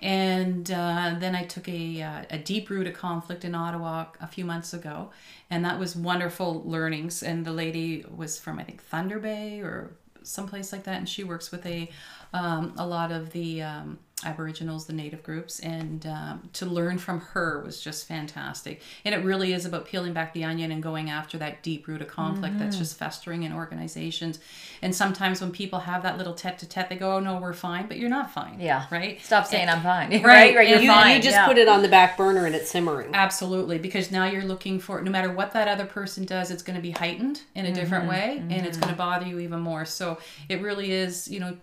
And uh, then I took a, uh, a deep root of conflict in Ottawa a few months ago. And that was wonderful learnings. And the lady was from, I think, Thunder Bay or someplace like that. And she works with a, um, a lot of the um, Aboriginals, the native groups. And um, to learn from her was just fantastic. And it really is about peeling back the onion and going after that deep root of conflict that's mm-hmm. just festering in organizations. And sometimes when people have that little tete to tete, they go, oh, no, we're fine. But you're not fine. Yeah. Right? Stop saying I'm fine. Right, right, right. You're you, fine. you just yeah. put it on the back burner and it's simmering. Absolutely, because now you're looking for no matter what that other person does, it's going to be heightened in a different mm-hmm, way, and it's mm-hmm. going to bother you even more. So it really is, you know,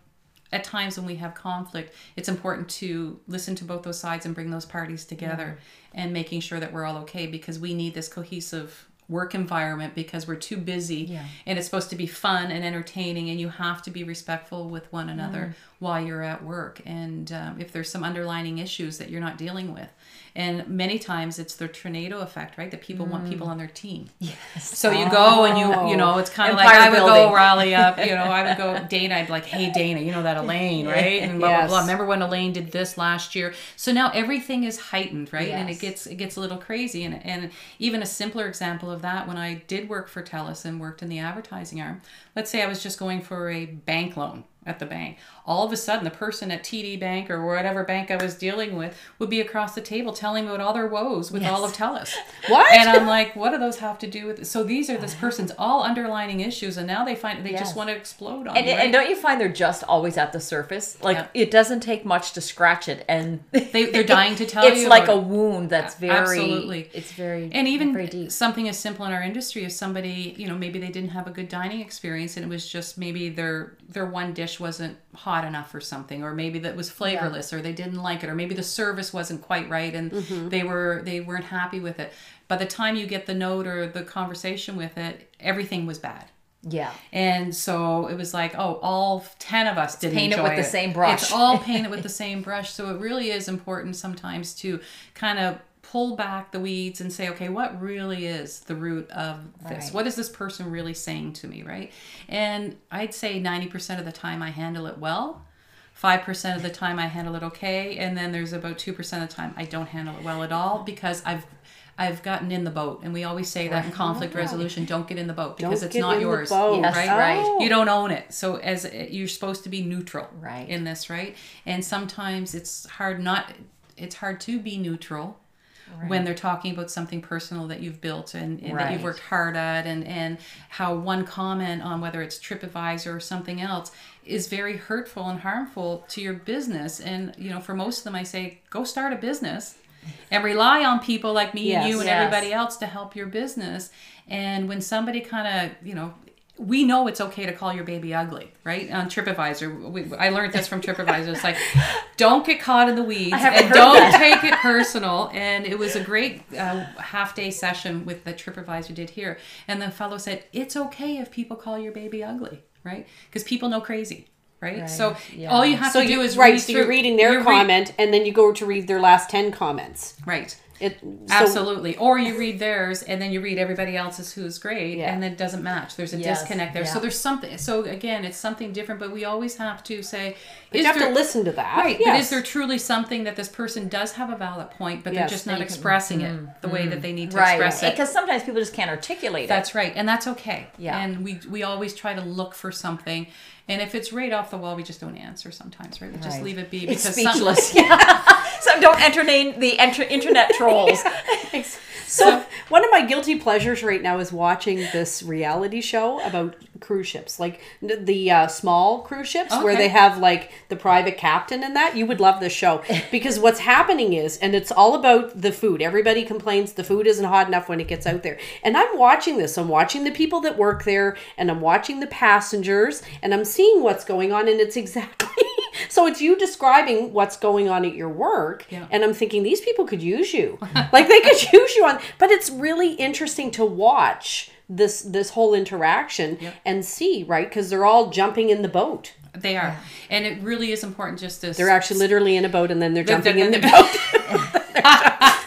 at times when we have conflict, it's important to listen to both those sides and bring those parties together, and making sure that we're all okay because we need this cohesive work environment because we're too busy Yeah. and it's supposed to be fun and entertaining and you have to be respectful with one another while you're at work. And um, if there's some underlining issues that you're not dealing with. And many times it's the tornado effect right? That people want people on their team. Yes. so you go and you you know it's kind of like I would go rally up you know I would go Dana I'd be like hey Dana you know that Elaine right? And blah blah Yes. blah remember when Elaine did this last year? So now everything is heightened right? And it gets it gets a little crazy. And and even a simpler example of that when I did work for TELUS and worked in the advertising arm let's say I was just going for a bank loan at the bank all of a sudden the person at TD Bank or whatever bank I was dealing with would be across the table telling me about all their woes with all of TELUS What? and I'm like, what do those have to do with? It? So these are this uh-huh. person's all underlining issues, and now they find they Yes. just want to explode on And, you. and don't you find they're just always at the surface? Like Yeah. it doesn't take much to scratch it, and They- they're dying to tell it's you It's like a wound that's very Absolutely. It's very and even very something as simple in our industry as somebody you know maybe they didn't have a good dining experience and it was just maybe their their one dish wasn't hot enough or something or maybe that was flavorless or they didn't like it or maybe the service wasn't quite right and Mm-hmm. they were they weren't happy with it by the time you get the note or the conversation with it everything was bad Yeah. And so it was like, oh, all 10 of us didn't paint it with the same brush. It's all painted with the same brush. So it really is important sometimes to kind of pull back the weeds and say, okay, what really is the root of this? Right. What is this person really saying to me, right? And I'd say 90% of the time I handle it well. 5% of the time I handle it okay, and then there's about 2% of the time I don't handle it well at all because I've I've gotten in the boat, and we always say that in conflict resolution: don't get in the boat because Don't it's not yours. Yes, right? right. Oh. You don't own it. So as you're supposed to be neutral Right. in this, right? And sometimes it's hard not it's hard to be neutral when they're talking about something personal that you've built and, and that you've worked hard at and and how one comment on whether it's TripAdvisor or something else is very hurtful and harmful to your business. And you know, for most of them I say go start a business and rely on people like me and you and Yes. everybody else to help your business. And when somebody kind of, you know, we know it's okay to call your baby ugly, right? On TripAdvisor, we, I learned this from TripAdvisor. It's like, don't get caught in the weeds and don't that. take it personal. And it was a great uh, half day session with the TripAdvisor did here. And the fellow said, it's okay if people call your baby ugly, right? Because people know crazy. Right? Right. so Yeah. all you have So to do you, is right. read So you're reading their you're re- comment, and then you go to read their last ten comments. Right. It so, Absolutely. Or you read theirs and then you read everybody else's who's great Yeah. and it doesn't match. There's a Yes, disconnect there. yeah. So there's something so again, it's something different, but we always have to say you have to listen to that. Right, but is there truly something that this person does have a valid point, but they're just not you can- expressing it mm-hmm. the way that mm-hmm. they need to Right. express it? Because sometimes people just can't articulate it. That's right, and that's okay. Yeah. and we we always try to look for something, and if it's right off the wall, we just don't answer sometimes, right? We just leave it be It's some- speechless. yeah. So don't entertain the enter- internet trolls. So one of my guilty pleasures right now is watching this reality show about cruise ships, like the uh, small cruise ships where they have like the private captain and that. You would love this show because what's happening is, and it's all about the food. Everybody complains the food isn't hot enough when it gets out there, and I'm watching this. I'm watching the people that work there, and I'm watching the passengers, and I'm seeing what's going on, and it's exactly. So it's you describing what's going on at your work, Yeah. and I'm thinking these people could use you, like they could use you on. But it's really interesting to watch this this whole interaction and see, right? Because they're all jumping in the boat. They are, and it really is important just to. They're actually literally in a boat, and then they're jumping in the boat.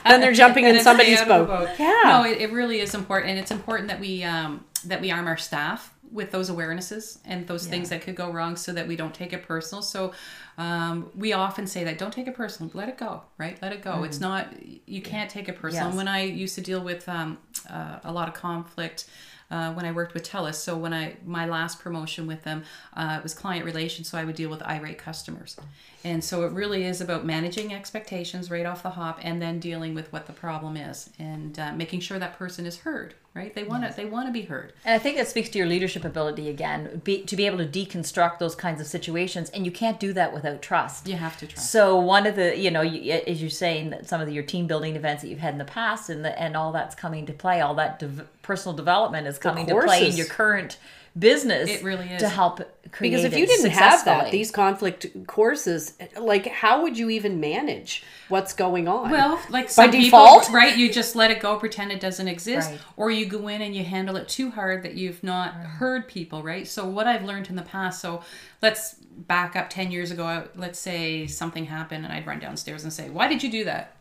then they're jumping in somebody's stay out of the boat. boat. Yeah. No, it, it really is important, and it's important that we um, that we arm our staff with those awarenesses and those things that could go wrong, so that we don't take it personal. So um, we often say that don't take it personal, let it go, right? Let it go. It's not you can't take it personal. Yes. When I used to deal with um, uh, a lot of conflict. Uh, when I worked with TELUS, so when I my last promotion with them uh, it was client relations, so I would deal with irate customers, and so it really is about managing expectations right off the hop, and then dealing with what the problem is, and uh, making sure that person is heard. Right? They want to they want to be heard. And I think that speaks to your leadership ability again, be, to be able to deconstruct those kinds of situations. And you can't do that without trust. You have to trust. So one of the, you know, you, as you're saying that some of your team building events that you've had in the past, and the, and all that's coming to play, all that dev- personal development is coming to play in your current business. It really is. to help create because if it you didn't have that these conflict courses like how would you even manage what's going on Well, like By some default? people, right? You just let it go, pretend it doesn't exist, Right. or you go in and you handle it too hard that you've not heard people, right? So what I've learned in the past, so let's back up ten years ago. Let's say something happened, and I'd run downstairs and say, "Why did you do that?"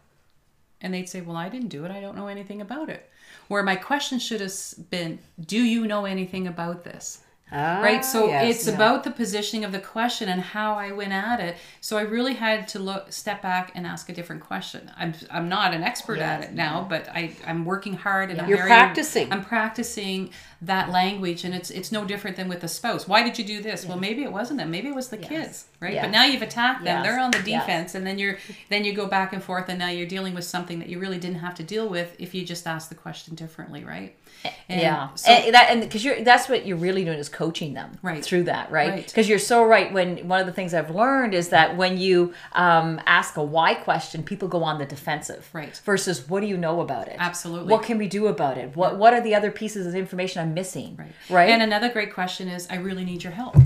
And they'd say, "Well, I didn't do it. I don't know anything about it." Where my question should have been, "Do you know anything about this?" Right? So Ah, yes. it's about the positioning of the question and how i went at it. So i really had to look step back and ask a different question. I'm i'm not an expert at it now but i i'm working hard and I'm You're very- practicing. i'm practicing that language and it's it's no different than with a spouse. Why did you do this? Well maybe it wasn't them. Maybe it was the kids right? Yes. but now you've attacked them. Yes. they're on the Yes. defense and then you're then you go back and forth and now you're dealing with something that you really didn't have to deal with if you just asked the question differently right And yeah, so- and that and because you're that's what you're really doing is coaching them Right. through that, right? Right. Because you're so right. When one of the things I've learned is that when you um, ask a why question, people go on the defensive, Right. Versus what do you know about it? Absolutely. What can we do about it? What What are the other pieces of information I'm missing? Right. Right. And another great question is, I really need your help.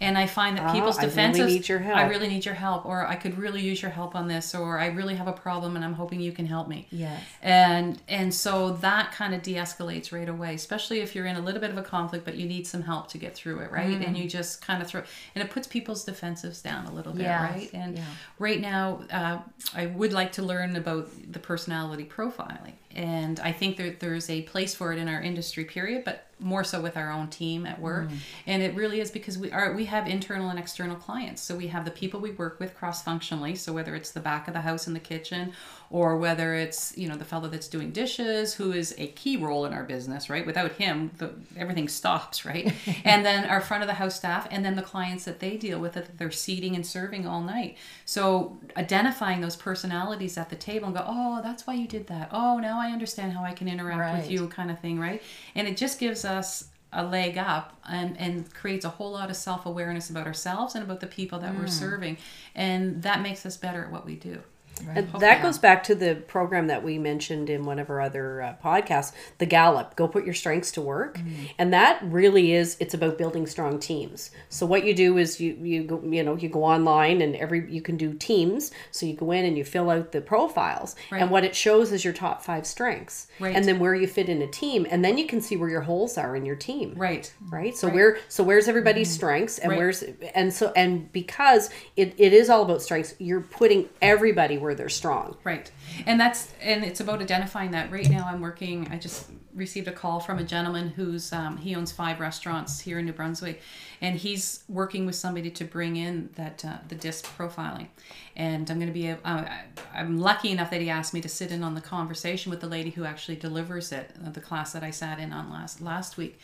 And I find that people's Ah, I really defenses, need your help. I really need your help, or I could really use your help on this, or I really have a problem and I'm hoping you can help me. Yes. And and so that kind of de-escalates right away, especially if you're in a little bit of a conflict, but you need some help to get through it, right? Mm. And you just kind of throw, and it puts people's defensives down a little bit, Yes. right? And Yeah. right now, uh, I would like to learn about the personality profiling, and I think that there's a place for it in our industry, period, but more so with our own team at work. Mm. And it really is because we are we have internal and external clients. So we have the people we work with cross functionally. So whether it's the back of the house in the kitchen, or whether it's you know the fellow that's doing dishes, who is a key role in our business, right? Without him, the, everything stops, right? and then our front of the house staff, and then the clients that they deal with that they're seating and serving all night. So identifying those personalities at the table and go, oh, that's why you did that. Oh, now I understand how I can interact Right. with you, kind of thing, right? And it just gives us a leg up and, and creates a whole lot of self-awareness about ourselves and about the people that we're hmm. serving and that makes us better at what we do And that goes back to the program that we mentioned in one of our other uh, podcasts, the Gallup. Go put your strengths to work, and that really is. It's about building strong teams. So what you do is you you go you know you go online and every you can do teams. So you go in and you fill out the profiles, Right. and what it shows is your top five strengths, Right. and then where you fit in a team, and then you can see where your holes are in your team right right so where so where's everybody's strengths and Right. where's and so and because it, it is all about strengths you're putting everybody where where they're strong. Right. And that's and it's about identifying that. Right now I'm working I just received a call from a gentleman who's um, he owns five restaurants here in New Brunswick and he's working with somebody to bring in that uh, the DISC profiling. And I'm going to be uh, I'm lucky enough that he asked me to sit in on the conversation with the lady who actually delivers it, uh, the class that I sat in on last last week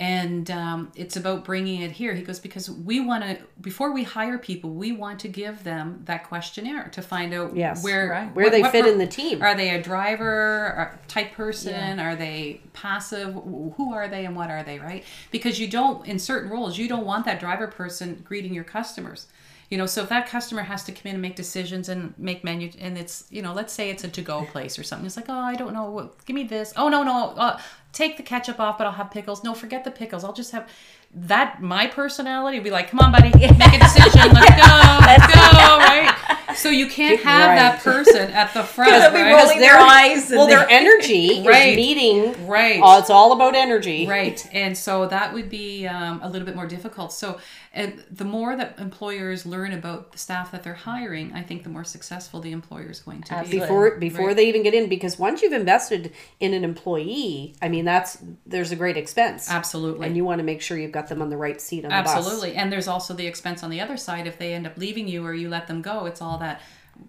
and um, it's about bringing it here. He goes because we want to before we hire people we want to give them that questionnaire to find out Yes. where Right. Where they fit in the team. are they a driver or type person? Are they passive? Who are they and what are they right? Because you don't in certain roles you don't want that driver person greeting your customers. You know so if that customer has to come in and make decisions and make menu and it's you know let's say it's a to-go place or something it's like oh i don't know what give me this. Oh no no uh, take the ketchup off but i'll have pickles no forget the pickles i'll just have that my personality would be like come on buddy make a decision let's go let's go right so you can't have Right. that person at the front They'll be right? rolling their eyes well, their energy Right. is meeting. Right. Oh, it's all about energy. right and so that would be um, a little bit more difficult so and the more that employers learn about the staff that they're hiring i think the more successful the employer is going to Absolutely. be Before before Right. they even get in, because once you've invested in an employee, I mean that's there's a great expense. absolutely And you want to make sure you've got them on the right seat on the bus. absolutely and there's also the expense on the other side if they end up leaving you or you let them go it's all that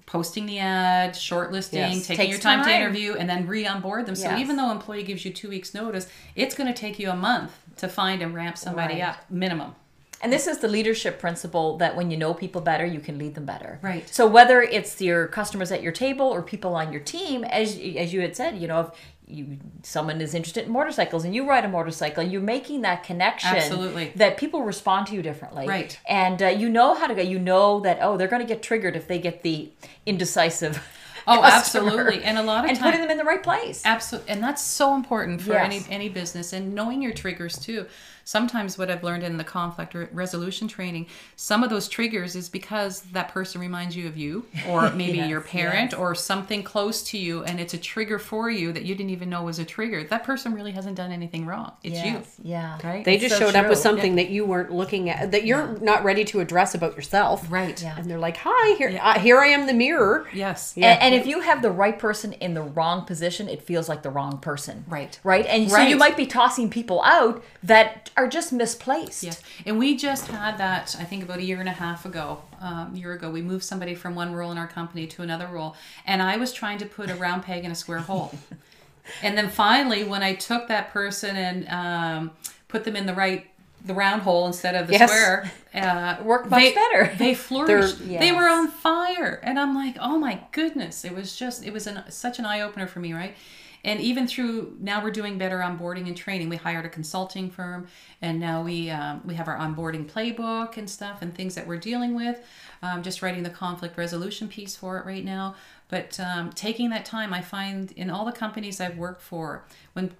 posting the ad shortlisting Yes. taking Takes your time, to interview and then re-onboard them so Yes. even though employee gives you two weeks notice it's going to take you a month to find and ramp somebody Right. up minimum And this is the leadership principle that when you know people better, you can lead them better. Right. So whether it's your customers at your table or people on your team, as as you had said, you know, if you someone is interested in motorcycles and you ride a motorcycle, you're making that connection. Absolutely. That people respond to you differently. Right. And uh, you know how to go. You know that oh, they're going to get triggered if they get the indecisive. Oh, absolutely. And a lot of and time- putting them in the right place. Absolutely, and that's so important for Yes. any any business and knowing your triggers too. Sometimes what I've learned in the conflict re- resolution training, some of those triggers is because that person reminds you of you, or maybe Yes, your parent, yes. or something close to you, and it's a trigger for you that you didn't even know was a trigger. That person really hasn't done anything wrong. It's Yes. you. Yeah. Right? They It's just so showed up with true. something that you weren't looking at, that you're not ready to address about yourself. Right. Yeah. And they're like, "Hi, here, uh, here I am, the mirror." Yes. Yeah. And, and if you have the right person in the wrong position, it feels like the wrong person. Right. Right. And so you might be tossing people out that are just misplaced. Yes, and we just had that. I think about a year and a half ago. Um, year ago, we moved somebody from one role in our company to another role, and I was trying to put a round peg in a square hole. and then finally, when I took that person and um, put them in the right, the round hole instead of the Yes. square, uh, Worked much they, better. They flourished. They're- They were on fire, and I'm like, oh my goodness! It was just, it was an, such an eye opener for me, right? And even through now, we're doing better onboarding and training. We hired a consulting firm, and now we um, we have our onboarding playbook and stuff and things that we're dealing with. Um, just writing the conflict resolution piece for it right now. But um, taking that time, I find in all the companies I've worked for, when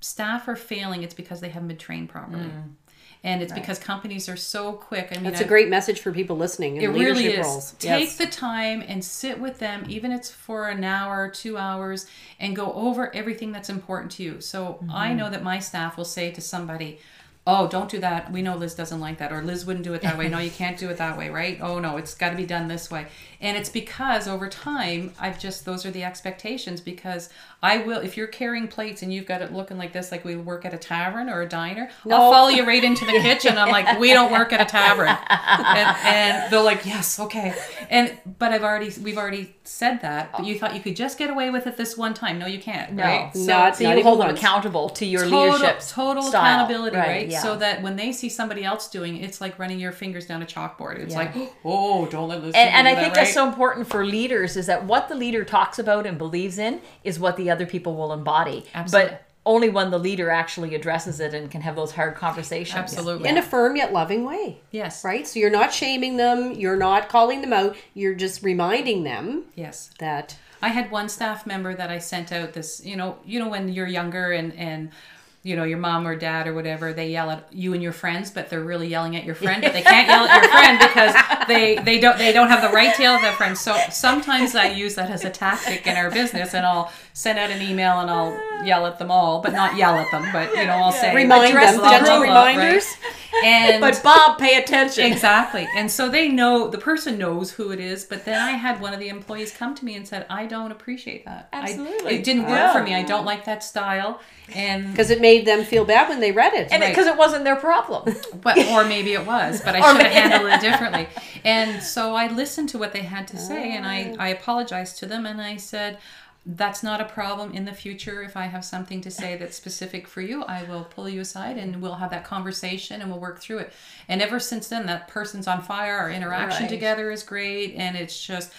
staff are failing, it's because they haven't been trained properly. And it's because companies are so quick. I mean, That's a great message for people listening in it really is. roles. Take Yes. the time and sit with them, even if it's for an hour, two hours, and go over everything that's important to you. So Mm-hmm. I know that my staff will say to somebody, Oh, don't do that. We know Liz doesn't like that. Or Liz wouldn't do it that way. No, you can't do it that way, right? Oh, no, it's got to be done this way. And it's because over time, I've just, those are the expectations because I will, if you're carrying plates and you've got it looking like this, like we work at a tavern or a diner, I'll follow you right into the kitchen. I'm like, we don't work at a tavern. And, and they're like, yes, okay. And, but I've already, we've already said that, but you thought you could just get away with it this one time. No, you can't. No. Right? Not- So not you hold them accountable to your total, leadership total style. accountability, right? yeah. So that when they see somebody else doing it, it's like running your fingers down a chalkboard. It's Yeah. like, oh, don't let Liz. and, and I think right? That's so important for leaders is that what the leader talks about and believes in is what the other people will embody. Absolutely. But only when the leader actually addresses it and can have those hard conversations. Absolutely. in a firm yet loving way. Yes. Right? So you're not shaming them, you're not calling them out, you're just reminding them Yes. that I had one staff member that I sent out this, you know, you know when you're younger and and you know your mom or dad or whatever they yell at you and your friends, but they're really yelling at your friend, but they can't yell at your friend because they they don't they don't have the right to yell at their friend. So sometimes I use that as a tactic in our business, and I'll send out an email and I'll yell at them all, but not yell at them, but you know, I'll say Remind them, blah, gentle blah, blah, right? reminders. And But Bob, pay attention. exactly. And so they know the person knows who it is, but then I had one of the employees come to me and said, "I don't appreciate that. I- Absolutely. it didn't work Yeah. for me. I don't like that style." And Because it made them feel bad when they read it. And Right. because it wasn't their problem. but or maybe it was, but I should have handled it differently. And so I listened to what they had to say, and I I ah. apologized to them, and I said. That's not a problem in the future. If I have something to say that's specific for you, I will pull you aside and we'll have that conversation and we'll work through it. And ever since then, that person's on fire. Our interaction Right. together is great, and it's just res-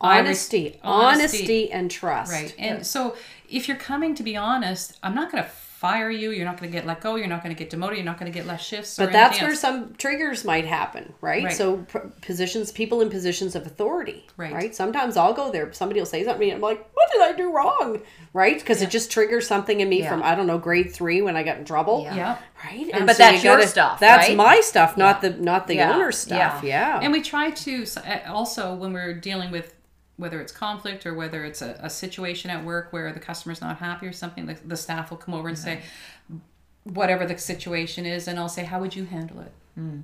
honesty, honesty, and trust. Right. And so if you're coming to be honest, I'm not going to fire you. You're not going to get let go. You're not going to get demoted. You're not going to get less shifts. But or that's anything where else. some triggers might happen, right? Right. So p- positions, people in positions of authority, Right. right? Sometimes I'll go there. Somebody will say something, to me, and I'm like, "What did I do wrong?" Right? Because it just triggers something in me Yeah. from I don't know grade three when I got in trouble. Yeah. Yeah. Right. And but that's your stuff, That's right? my stuff, not the not the Yeah. owner's stuff. Yeah. yeah. And we try to uh, also when we're dealing with whether it's conflict or whether it's a, a situation at work where the customer's not happy or something, the, the staff will come over and say, whatever the situation is, and I'll say, how would you handle it? Hmm.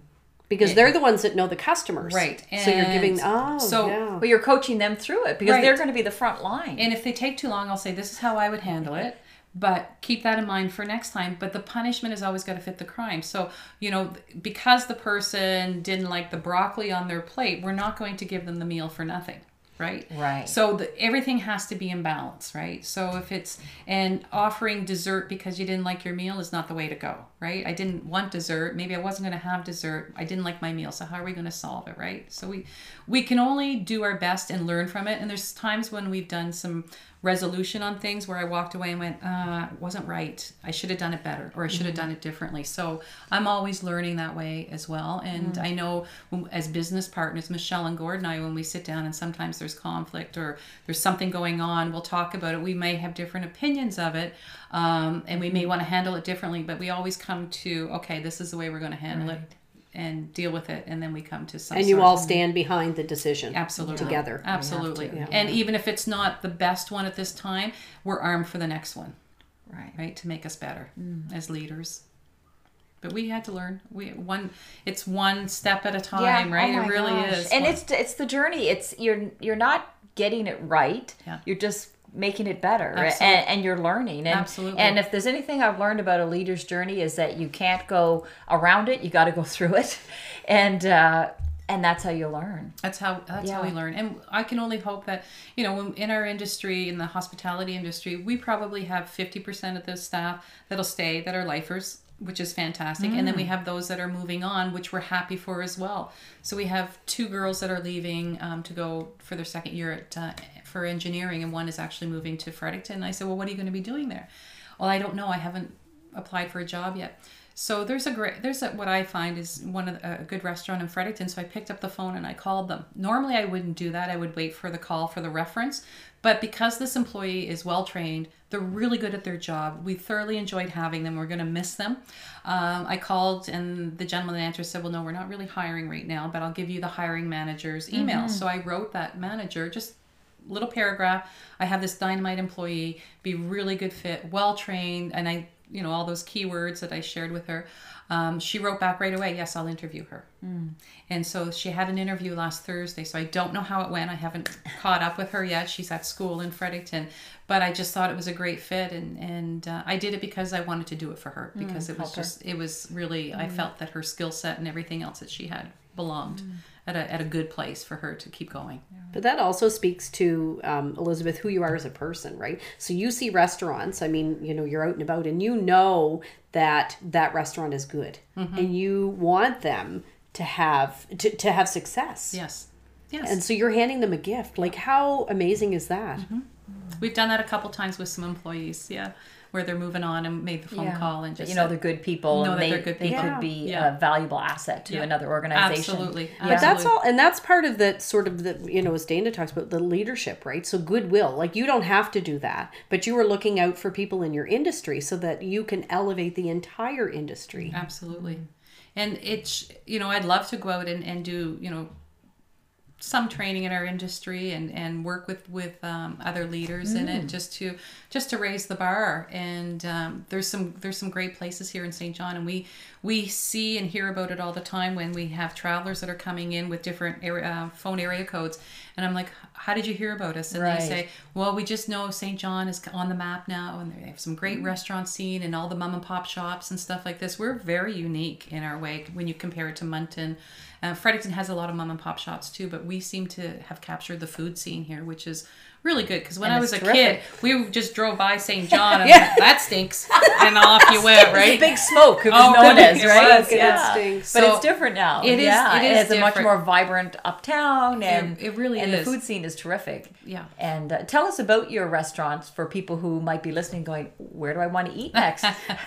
because they're the ones that know the customers. Right. And so you're giving. And Oh, so- yeah. But you're coaching them through it because Right. they're going to be the front line. And if they take too long, I'll say, this is how I would handle it. But keep that in mind for next time. But the punishment is always going to fit the crime. So, you know, because the person didn't like the broccoli on their plate, we're not going to give them the meal for nothing. Right. Right. So the, everything has to be in balance, right? So if it's and offering dessert because you didn't like your meal is not the way to go, right? I didn't want dessert. Maybe I wasn't going to have dessert. I didn't like my meal. So how are we going to solve it, right? So we we can only do our best and learn from it. And there's times when we've done some resolution on things where I walked away and went, uh, wasn't right. I should have done it better or I should have done it differently. So I'm always learning that way as well. And I know as business partners, Michelle and Gordon and I, when we sit down and sometimes there's conflict or there's something going on, we'll talk about it. We may have different opinions of it um, and we may want to handle it differently, but we always come to, okay, this is the way we're going to handle it and deal with it. And then we come to some and you sort all of- stand behind the decision. Absolutely. Together. Absolutely. to, yeah. And even if it's not the best one at this time, we're armed for the next one, right. right? To make us better as leaders. But we had to learn. We one it's one step at a time, right? Oh it really gosh. is. And One- it's it's the journey. It's you're you're not getting it right. Yeah. You're just making it better and, and you're learning and, Absolutely. and if there's anything i've learned about a leader's journey is that you can't go around it you got to go through it and uh and that's how you learn That's how that's how we learn, and I can only hope that you know, in our industry, in the hospitality industry, we probably have fifty percent of those staff that'll stay that are lifers, which is fantastic, and Mm. then we have those that are moving on, which we're happy for as well. So we have two girls that are leaving um, to go for their second year at uh, for engineering, and one is actually moving to Fredericton. And I said, well, what are you going to be doing there? Well, I don't know. I haven't applied for a job yet. So there's a great there's a, what I find is one of the, a good restaurant in Fredericton. So I picked up the phone and I called them. Normally I wouldn't do that. I would wait for the call for the reference. But because this employee is well trained, they're really good at their job. We thoroughly enjoyed having them. We're going to miss them. Um, I called and the gentleman that answered said, "Well, no, we're not really hiring right now, but I'll give you the hiring manager's email." So I wrote that manager just little paragraph. I have this dynamite employee, be really good fit, well trained, and I, you know, all those keywords that I shared with her. Um, she wrote back right away, yes, I'll interview her. And so she had an interview last Thursday. So I don't know how it went. I haven't caught up with her yet. She's at school in Fredericton, but I just thought it was a great fit, and and uh, I did it because I wanted to do it for her because it was just it was really I felt that her skill set and everything else that she had belonged at a at a good place for her to keep going. But that also speaks to um, Elizabeth, who you are as a person, right? So you see restaurants. I mean, you know, you're out and about, and you know that that restaurant is good, Mm-hmm. and you want them to have to, to have success. Yes. Yes. And so you're handing them a gift. Like, how amazing is that? Mm-hmm. We've done that a couple times with some employees, yeah, where they're moving on and made the phone Yeah. call and But just you know said- they're good people Know and that they, they're good they people. could be Yeah. a valuable asset to Yeah. another organization Absolutely. Yeah. But that's all, and that's part of the sort of the you know as Dana talks about the leadership, right? So goodwill, like you don't have to do that, but you are looking out for people in your industry so that you can elevate the entire industry. Absolutely. And it's, you know, I'd love to go out and, and do, you know, some training in our industry and and work with with um, other leaders in it just to just to raise the bar. And um, there's some there's some great places here in St. John. And we we see and hear about it all the time when we have travelers that are coming in with different area, uh, phone area codes and I'm like how did you hear about us and Right. they say well we just know St. John is on the map now and they have some great Mm-hmm. restaurant scene and all the mom and pop shops and stuff like this we're very unique in our way when you compare it to Moncton uh, Fredericton has a lot of mom and pop shops too, but we seem to have captured the food scene here, which is really good. Because when And I was a terrific. kid, we just drove by St. John and like, that stinks, and off you went, right? Big smoke, it was Oh, known it as, right? was, yeah. yeah. It stinks. But So, it's different now. it is- Yeah, it is it's a much more vibrant uptown, and it really and is. the food scene is terrific. Yeah. And uh, tell us about your restaurants for people who might be listening, going, "Where do I want to eat next?"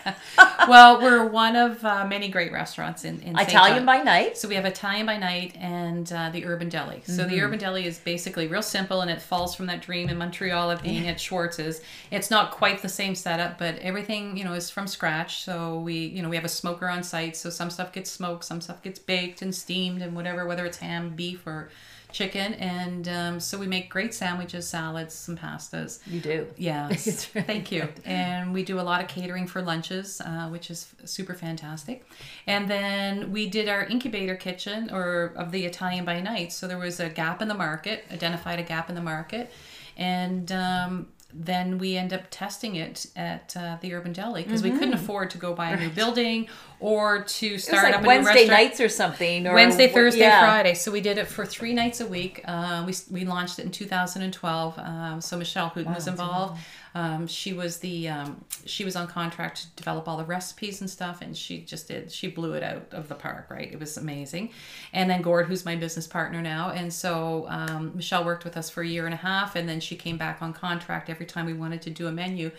well, we're one of uh, many great restaurants in, in Italian John. by night. So we have Italian by night and uh, the Urban Deli. So Mm-hmm. the Urban Deli is basically real simple and it falls from that dream in Montreal of being at Schwartz's. It's not quite the same setup, but everything you know is from scratch. So we you know we have a smoker on site, so some stuff gets smoked, some stuff gets baked and steamed and whatever, whether it's ham, beef, or chicken. And um, so we make great sandwiches, salads, some pastas. You do. Yes, really thank you. And we do a lot of catering for lunches, uh, which is super fantastic. And then we did our incubator kitchen or of the Italian by night. So there was a gap in the market, identified a gap in the market, and um, then we end up testing it at uh, the Urban Deli because we couldn't afford to go buy a new building or to start like up a new Wednesday restaurant. nights or something. Or Wednesday, Thursday, yeah. Friday. So we did it for three nights a week. Uh, we, we launched it in 2012. Um, so Michelle Hooten was involved. Um, she was the um, she was on contract to develop all the recipes and stuff, and she just did. She blew it out of the park. Right, it was amazing. And then Gord, who's my business partner now, and so um, Michelle worked with us for a year and a half, and then she came back on contract every time we wanted to do a menu.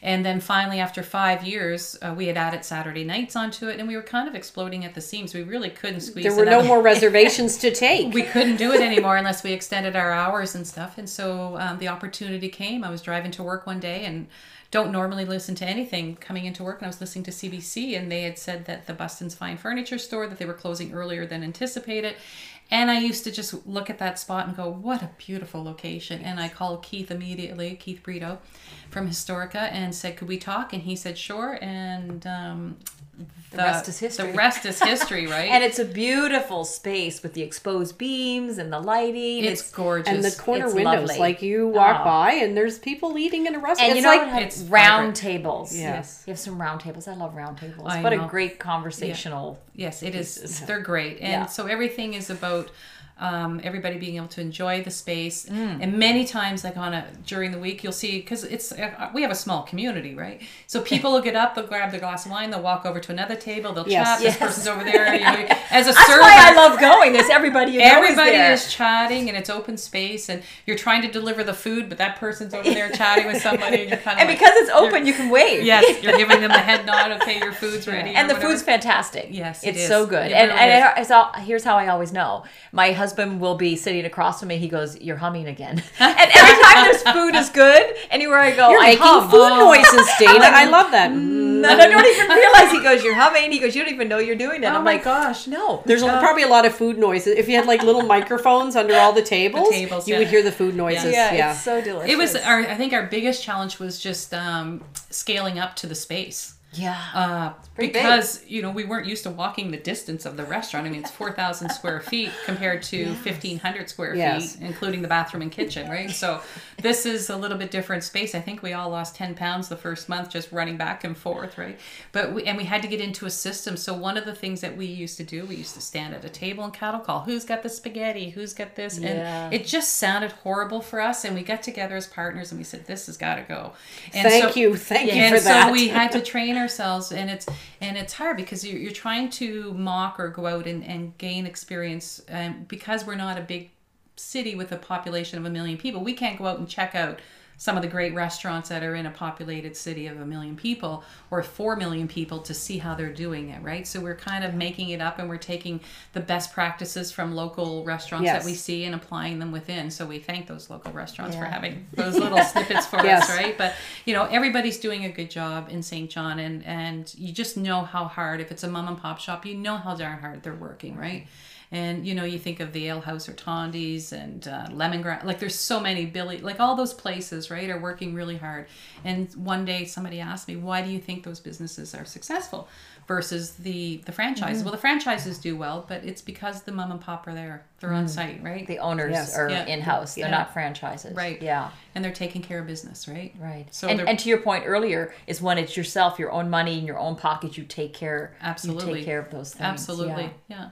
And then finally, after five years, uh, we had added Saturday nights onto it, and we were kind of exploding at the seams. We really couldn't squeeze. There were no more reservations to take. we couldn't do it anymore unless we extended our hours and stuff. And so um, the opportunity came. I was driving to work one day and don't normally listen to anything coming into work. And I was listening to CBC and they had said that the Bustin's Fine Furniture store, that they were closing earlier than anticipated. And I used to just look at that spot and go, what a beautiful location. And I called Keith immediately, Keith Brideau from Historica, and said, could we talk? And he said, sure. And um, the, rest is history. The rest is history, right? And it's a beautiful space with the exposed beams and the lighting. it's, gorgeous. and the corner it's windows, lovely. like you walk Oh. by and there's people eating in a restaurant. and you it's know like it's round vibrant. tables. Yes. you have some round tables. I love round tables. I what know. a great conversational. Yes, it is. pieces. They're great, and Yeah. so everything is about um, everybody being able to enjoy the space. Mm. And many times, like on a during the week, you'll see because it's uh, we have a small community, right? So people will get up, they'll grab their glass of wine, they'll walk over to another table, they'll Yes. chat. Yes. This person's over there. You know, as a That's server, why I love going. There's everybody. Everybody is, chatting and it's open space and you're trying to deliver the food, but that person's over there chatting with somebody and you're kind of and like, because it's open, you can wave. yes, you're giving them the head nod. Okay, your food's ready. and the whatever. food's fantastic. Yes, it it's so good. It and really and. I- it's all, here's how I always know. My husband will be sitting across from me. He goes, "You're humming again." and every time there's food is good. Anywhere I go, you're I making hum. food oh. noises, Dana. I love that. And I don't even realize he goes, "You're humming." He goes, "You don't even know you're doing it." Oh I'm my like, gosh. "No." There's a- um, probably a lot of food noises. If you had like little microphones under all the tables, tables, you yeah. would hear the food noises. yeah, Yeah, it's so delicious. It was our. I think our biggest challenge was just um, scaling up to the space. Yeah. Uh, pretty big. because you know we weren't used to walking the distance of the restaurant. I mean, it's four thousand square feet compared to fifteen hundred square Yes. feet, including the bathroom and kitchen, right? So this is a little bit different space. I think we all lost ten pounds the first month just running back and forth, right? But we and we had to get into a system. So one of the things that we used to do, we used to stand at a table and cattle call. Who's got the spaghetti? Who's got this? Yeah. And it just sounded horrible for us. And we got together as partners and we said, "This has got to go." And Thank so- you, thank you and for that. so we had to train ourselves and it's and it's hard because you're, you're trying to mock or go out and, and gain experience um, because we're not a big city with a population of a million people we can't go out and check out some of the great restaurants that are in a populated city of a million people or four million people to see how they're doing it right? So we're kind of making it up and we're taking the best practices from local restaurants Yes. that we see and applying them within. So we thank those local restaurants for having those little snippets for Yes. us right? But you know everybody's doing a good job in st john and and you just know how hard if it's a mom and pop shop you know how darn hard they're working right and you know you think of the ale house or thandi's and uh, lemongrass like there's so many billy like all those places right are working really hard and one day somebody asked me why do you think those businesses are successful versus the the franchises Mm-hmm. well the franchises do well but it's because the mom and pop are there they're on site right. The owners Yes. are Yeah. in-house. They're Yeah. not franchises. Right. Yeah. and they're taking care of business right Right. so and, and to your point earlier is when it's yourself, your own money in your own pocket, you take care. Absolutely. You take care of those things. absolutely Yeah. yeah,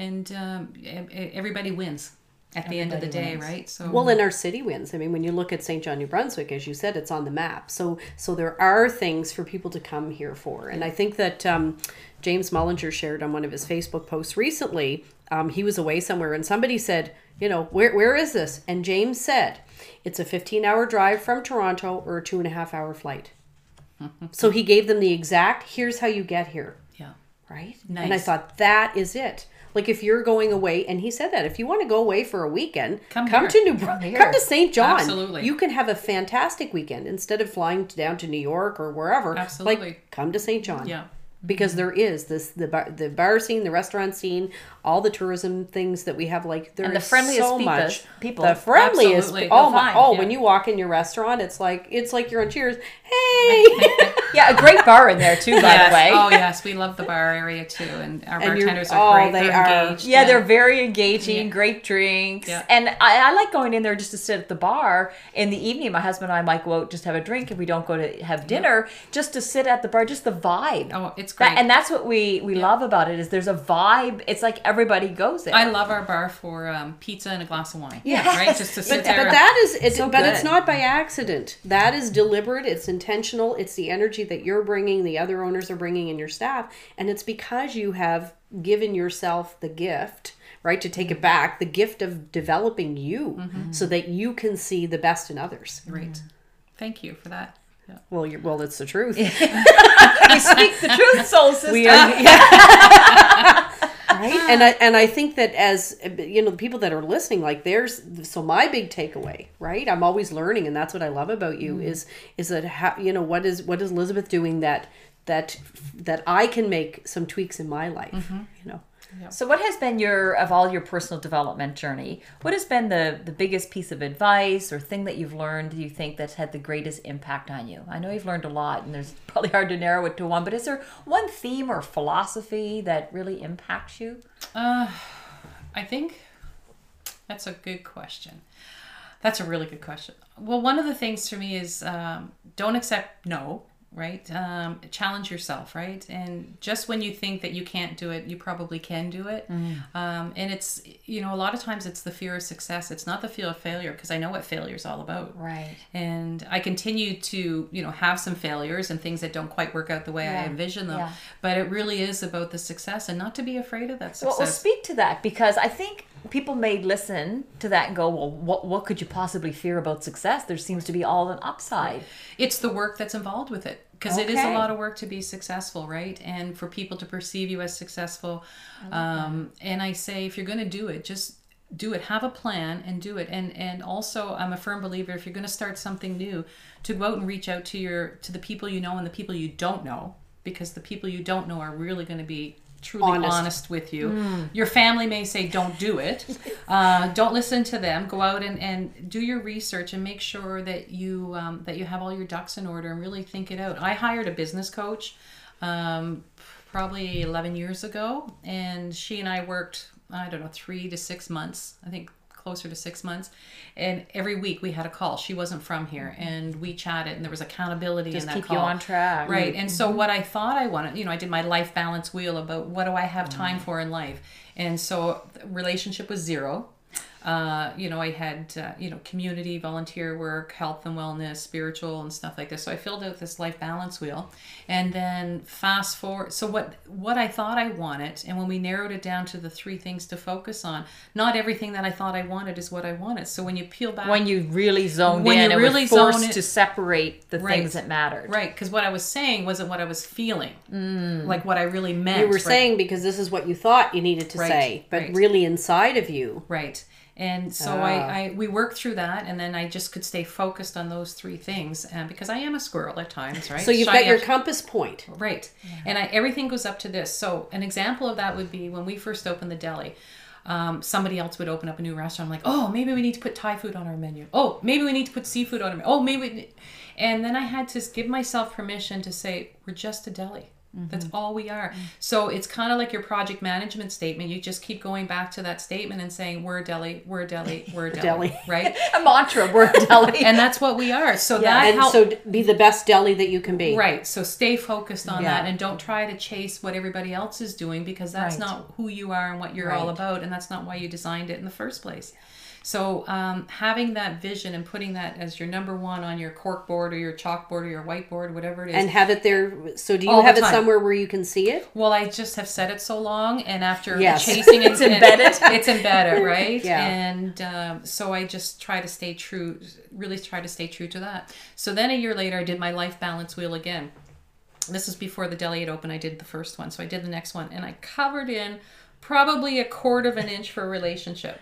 and um, everybody wins at the end of the day wins. right so Well, in our city wins. I mean, when you look at St. John, New Brunswick, as you said, it's on the map. So, so there are things for people to come here for, and I think that um, James Mullinger shared on one of his Facebook posts recently. Um, he was away somewhere, and somebody said, "You know, where where is this?" And James said, "It's a 15-hour drive from Toronto or a two and a half hour flight." so he gave them the exact. Here's how you get here yeah right? nice. And I thought that is it. Like if you're going away, and he said that if you want to go away for a weekend, Come come, to New Brunswick, here. come to St. John. Absolutely. you can have a fantastic weekend instead of flying down to New York or wherever. Absolutely. like come to St. John. yeah because there is this the bar, the bar scene, the restaurant scene, all the tourism things that we have. Like there And the is friendliest so people- much. people. the friendliest. Absolutely. Oh my! find, Oh, yeah. when you walk in your restaurant, it's like it's like you're on Cheers. Hey. Yeah, a great bar in there too, by yes. the way. oh yes we love the bar area too and our And bartenders are oh, great they they're are. engaged Yeah, they're very engaging, Yeah. great drinks. Yeah. And I, I like going in there just to sit at the bar in the evening. My husband and I might go out just have a drink if we don't go to have dinner, just to sit at the bar, just the vibe. oh it's That- great and that's what we, we love about it is there's a vibe. It's like everybody goes there. I love our bar for um, pizza and a glass of wine. Yeah, Right? Just to sit But, there. but that is it, So but it's not by accident that is deliberate it's intentional it's the energy that you're bringing the other owners are bringing in your staff and it's because you have given yourself the gift right to take it back the gift of developing you Mm-hmm. so that you can see the best in others Great. Thank you for that. Yeah. well you're well it's the truth we speak the truth, soul sister. we are right? And i and i think that as you know the people that are listening like there's so my big takeaway right? I'm always learning and that's what i love about you mm. is is that how you know what is what is elizabeth doing that that that i can make some tweaks in my life mm-hmm. you know So, what has been your of all your personal development journey? What has been the the biggest piece of advice or thing that you've learned? Do you think that's had the greatest impact on you? I know you've learned a lot, and there's probably hard to narrow it to one. But is there one theme or philosophy that really impacts you? I think that's a good question. That's a really good question. Well, one of the things for me is um, don't accept no, right? Um, challenge yourself, right? And just when you think that you can't do it, you probably can do it. Um, and it's, you know, a lot of times it's the fear of success. It's not the fear of failure because I know what failure is all about. Right. and i continue to you know have some failures and things that don't quite work out the way i envision them Yeah. but it really is about the success and not to be afraid of that Well, success well, speak to that because I think people may listen to that and go, "Well, what what could you possibly fear about success? There seems to be all an upside." it's the work that's involved with it because it is a lot of work to be successful right? And for people to perceive you as successful um, and i say if you're going to do it just do it. Have a plan and do it. And and also i'm a firm believer if you're going to start something new to go out and reach out to your to the people you know and the people you don't know because the people you don't know are really going to be truly honest, Honest. with you. Your family may say don't do it. Uh, don't listen to them. Go out and, and do your research and make sure that you um, that you have all your ducks in order and really think it out. I hired a business coach um, probably 11 years ago and she and i worked i don't know three to six months i think closer to six months. And every week we had a call. She wasn't from here. Mm-hmm. And we chatted and there was accountability Just in that keep call. you on track. right. And so mm-hmm. what i thought i wanted you know i did my life balance wheel about what do i have time mm-hmm. for in life. And so the relationship was zero uh, you know i had uh, you know community volunteer work health and wellness spiritual and stuff like this so i filled out this life balance wheel and then fast forward so what what i thought i wanted and when we narrowed it down to the three things to focus on not everything that i thought i wanted is what i wanted so when you peel back When you really zoned When in you and really were forced zone it- to separate the Right. things that mattered. Right, because what I was saying wasn't what I was feeling, like what I really meant. you were right? saying because this is what you thought you needed to Right, say but right. really inside of you right, and so Ah. I, I we worked through that, and then I just could stay focused on those three things, uh, because I am a squirrel at times, right? so you've Shy got your compass point Right. And I, everything goes up to this. So, an example of that would be when we first opened the deli. um, somebody else would open up a new restaurant. I'm like, oh, maybe we need to put Thai food on our menu. Oh, maybe we need to put seafood on our menu. Oh, maybe. And then I had to give myself permission to say, we're just a deli. That's mm-hmm. all we are. Mm-hmm. So it's kind of like your project management statement. You just keep going back to that statement and saying, we're a deli, we're a deli, we're a deli, Deli. right? A mantra, we're deli. and that's what we are. So that and helps. so be the best deli that you can be. Right. So stay focused on Yeah. that and don't try to chase what everybody else is doing because that's Right. not who you are and what you're all about. And that's not why you designed it in the first place. So um, having that vision and putting that as your number one on your cork board or your chalkboard or your whiteboard, whatever it is. And have it there. So do you have it somewhere where you can see it? well, I just have said it so long, and after Yes. chasing it, It's embedded. it's embedded, right? Yeah. And um, so I just try to stay true, really try to stay true to that. So then a year later, I did my life balance wheel again. This is before the deli had opened. I did the first one, so I did the next one, and I covered in probably a quarter of an inch for a relationship.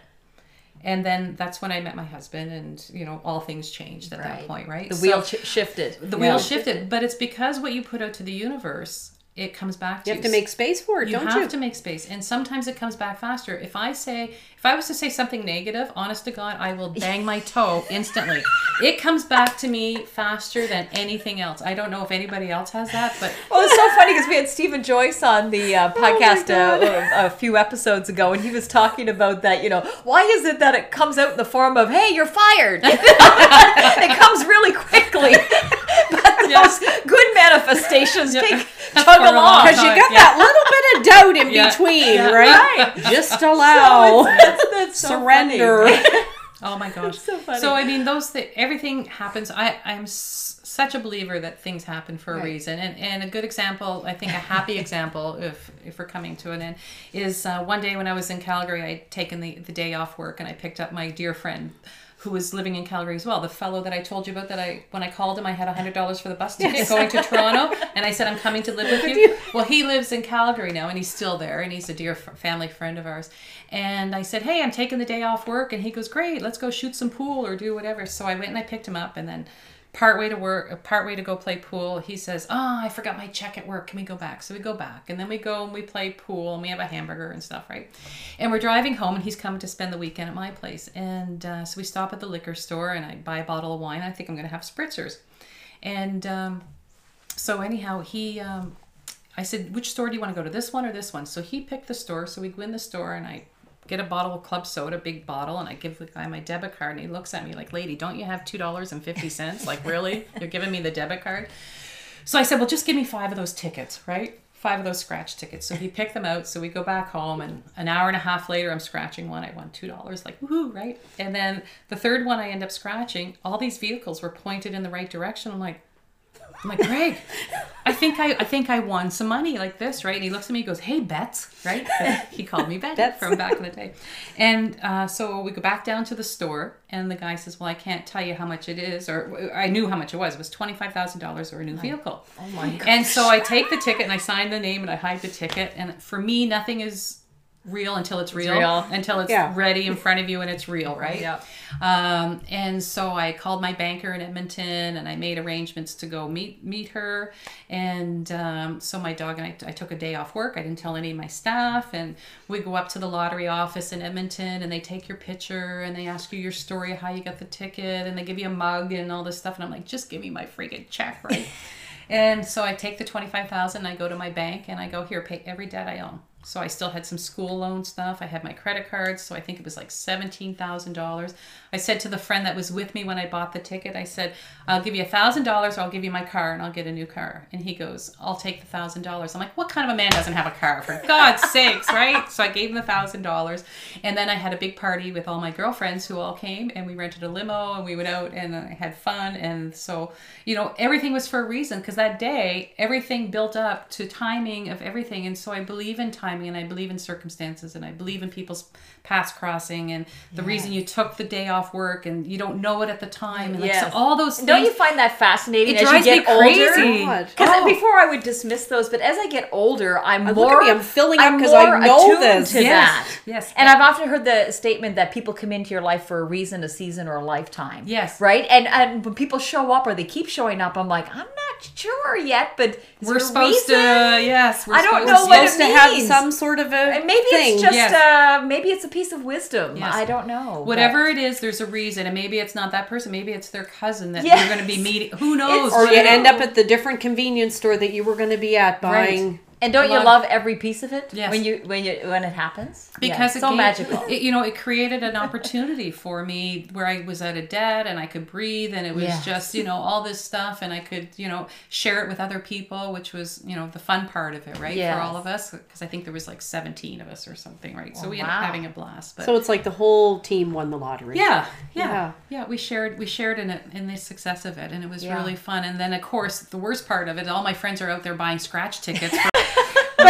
And then that's when I met my husband, and you know all things changed at that point, right? The So- wheel ch- shifted. the wheel shifted, but it's because what you put out to the universe, it comes back to You You have to make space for it, you don't have you? to make space and sometimes it comes back faster if i say if i was to say something negative honest to god i will bang my toe instantly it comes back to me faster than anything else i don't know if anybody else has that but Well, it's so funny because we had Stephen Joyce on the uh, podcast uh, a, a few episodes ago, and he was talking about that. You know, why is it that it comes out in the form of "Hey, you're fired"? it comes really quickly, but those good manifestations take for a long along. Because you got Yeah. that little bit of doubt in Yeah. between, Yeah. right? Right. Just allow. That's, that's so Surrender. oh my gosh So funny. i mean those th- everything happens i i'm s- such a believer that things happen for a reason and and a good example i think a happy example if if we're coming to an end is uh, one day when i was in calgary i'd taken the, the day off work and i picked up my dear friend who was living in Calgary as well. The fellow that I told you about that I when I called him I had hundred dollars for the bus ticket going to Toronto and I said I'm coming to live with you. Well he lives in Calgary now and he's still there and he's a dear family friend of ours. And I said, Hey, I'm taking the day off work and he goes, Great, let's go shoot some pool or do whatever. So I went and I picked him up and then part way to work part way to go play pool he says oh i forgot my check at work. Can we go back? So we go back and then we go and we play pool and we have a hamburger and stuff right? And we're driving home and he's coming to spend the weekend at my place and uh, so we stop at the liquor store and i buy a bottle of wine. I think i'm going to have spritzers. And um, so anyhow he um, i said which store do you want to go to this one or this one? So he picked the store so we go in the store and i get a bottle of club soda big bottle and i give the guy my debit card and he looks at me like lady don't you have $2.50 like really? You're giving me the debit card? So i said well just give me five of those tickets right? Five of those scratch tickets. So he picked them out so we go back home and an hour and a half later i'm scratching one. I won two dollars like woohoo right? And then the third one i end up scratching all these vehicles were pointed in the right direction. I'm like I'm like, Greg, I think I, I think I won some money like this, right? And he looks at me, he goes, Hey, Bets, right? He called me Betty Bets. from back in the day. And uh, so we go back down to the store, and the guy says, Well, I can't tell you how much it is, or I knew how much it was. It was twenty five thousand dollars or a new vehicle. Oh my god. And so I take the ticket and I sign the name and I hide the ticket. And for me, nothing is real until it's real, real. until it's Yeah. ready in front of you and it's real, right? Yep. Um, and so I called my banker in Edmonton and I made arrangements to go meet meet her. And um, so my dog and I, I took a day off work. I didn't tell any of my staff. And we go up to the lottery office in Edmonton and they take your picture and they ask you your story how you got the ticket and they give you a mug and all this stuff. And I'm like, just give me my freaking check, right? And so I take the 25,000 I go to my bank and I go here pay every debt I own. So I still had some school loan stuff. I had my credit cards, so I think it was like $17,000. I said to the friend that was with me when I bought the ticket, I said, "I'll give you $1,000 or I'll give you my car and I'll get a new car." And he goes, "I'll take the $1,000." I'm like, "What kind of a man doesn't have a car for God's sakes, right?" So I gave him the $1,000. And then I had a big party with all my girlfriends who all came and we rented a limo and we went out and I had fun and so, you know, everything was for a reason because that day everything built up to timing of everything and so I believe in timing and I believe in circumstances and I believe in people's paths crossing and the reason you took the day off work and you don't know it at the time and like, Yes. so all those things Don't you find that fascinating It as you drives get me crazy. Oh God. Because Oh. before I would dismiss those, but as I get older, I'm look more. me, I'm filling up I'm 'cause I more know attuned this. To Yes, that. yes. And I've often heard the statement that people come into your life for a reason, a season, or a lifetime. Yes. Right. And and when people show up or they keep showing up, I'm like, I'm not sure yet, but We're there a supposed to, yes. We're I don't supposed know to- what it supposed to have means. Some sort of a maybe thing. it's just Yes. uh maybe it's a piece of wisdom. Yes. I don't know. Whatever it is, there's a reason, and maybe it's not that person. Maybe it's their cousin that Yes. you're going to be meeting. Who knows? or you end up at the different convenience store that you were going to be at buying. And don't you Love- every piece of it Yes. when you when you when it happens? because yeah, it it's so gave- magical. It, you know, it created an opportunity for me where I was at a dead and I could breathe, and it was Yes. just you know all this stuff, and I could you know share it with other people, which was you know the fun part of it, right, Yes. for all of us. Because I think there was like seventeen of us or something, right? So Oh, we ended up having a blast. But So it's like the whole team won the lottery. yeah, yeah, Yeah. yeah, We shared we shared in it in the success of it, and it was Yeah. really fun. And then of course the worst part of it, all my friends are out there buying scratch tickets. For,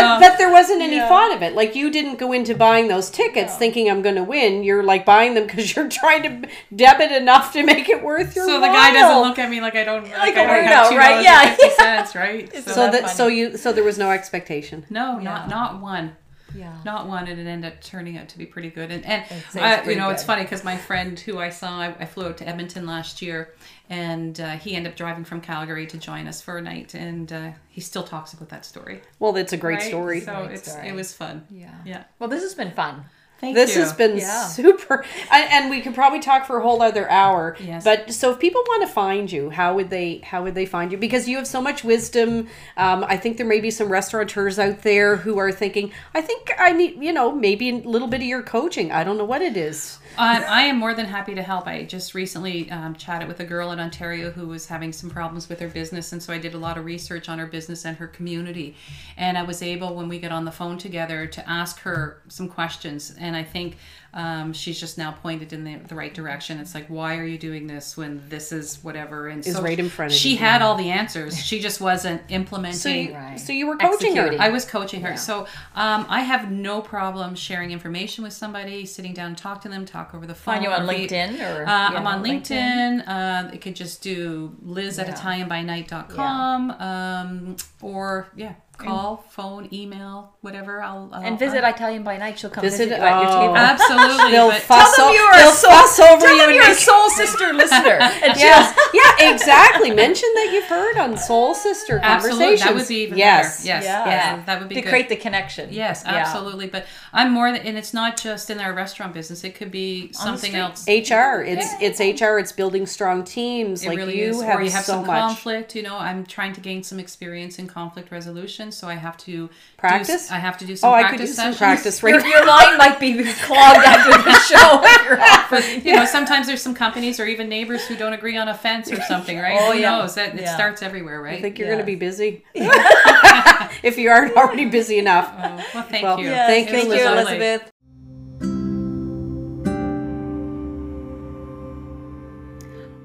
But, but there wasn't any Yeah. thought of it. Like you didn't go into buying those tickets thinking I'm going to win. You're like buying them because you're trying to debit enough to make it worth your so the guy doesn't look at me like I don't like, Like I a don't have weirdo, two right? Yeah. fifty cents, right? So, So that funny. so you so there was no expectation. no, Yeah. not not one. yeah. Not one, and it ended up turning out to be pretty good. And and uh, you know, it's funny because my friend who I saw, I, I flew out to Edmonton last year, and uh, he ended up driving from Calgary to join us for a night, and uh, he still talks about that story. Well, that's a great right? story. So Great it's story. it was fun. Yeah. Yeah. Well, this has been fun. Thank you. this you. has been Yeah. super and, and we could probably talk for a whole other hour Yes. but so if people want to find you how would they how would they find you because you have so much wisdom um, i think there may be some restaurateurs out there who are thinking i think i need you know maybe a little bit of your coaching i don't know what it is Um, I am more than happy to help. I just recently um, chatted with a girl in Ontario who was having some problems with her business, and so I did a lot of research on her business and her community. And I was able, when we get on the phone together, to ask her some questions. And I think um, she's just now pointed in the, the right direction. It's like, why are you doing this when this is whatever? And Is so right in front of She you. had all the answers. She just wasn't implementing. so you, Right. so you were coaching her I was coaching her. So um, I have no problem sharing information with somebody, sitting down and talk to them, talk over the phone. Find you on or LinkedIn or Uh, yeah, I'm on LinkedIn. LinkedIn. Uh, it could just do liz at Yeah. italianbynight.com um, or yeah, call, phone, email, whatever. I'll, I'll And visit Italian by Night. She'll come Visit- visit, you at your oh. table. Absolutely. they'll fuss, Tell them you're a soul- over Tell you them you're a make- soul sister listener. And yes yeah exactly mention that you've heard on soul sister Conversations. Absolutely. That would be even yes better. Yes. Yeah. Yeah. That would be to good. create the connection. Yes, Yeah. absolutely. But I'm more than, and it's not just in our restaurant business. It could be something else. HR. It's it's HR. It's building strong teams. It like really you is. have, or you have so some much conflict. You know, I'm trying to gain some experience in conflict resolution, so I have to do Practice? s- I have to do oh, some Oh, I practice could do some sessions. practice Your, right. your line might be clogged after the show. if you're offering- You know, sometimes there's some companies or even neighbors who don't agree on a fence or something, right? Oh, Who yeah. knows? That it Yeah. starts everywhere, right? I think you're Yes. going to be busy. if you aren't already busy enough. Oh, well, thank Well, you. Yes, Thank you, thank you, Elizabeth. Elizabeth.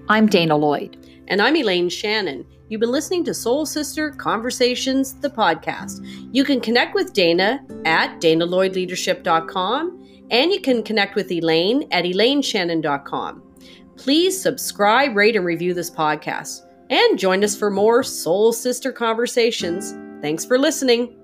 I'm Dana Lloyd. And I'm Elaine Shannon. You've been listening to Soul Sister Conversations, the podcast. You can connect with Dana at danalloydleadership.com and you can connect with Elaine at elaineshannon.com. Please subscribe, rate, and review this podcast. And join us for more Soul Sister Conversations. Thanks for listening.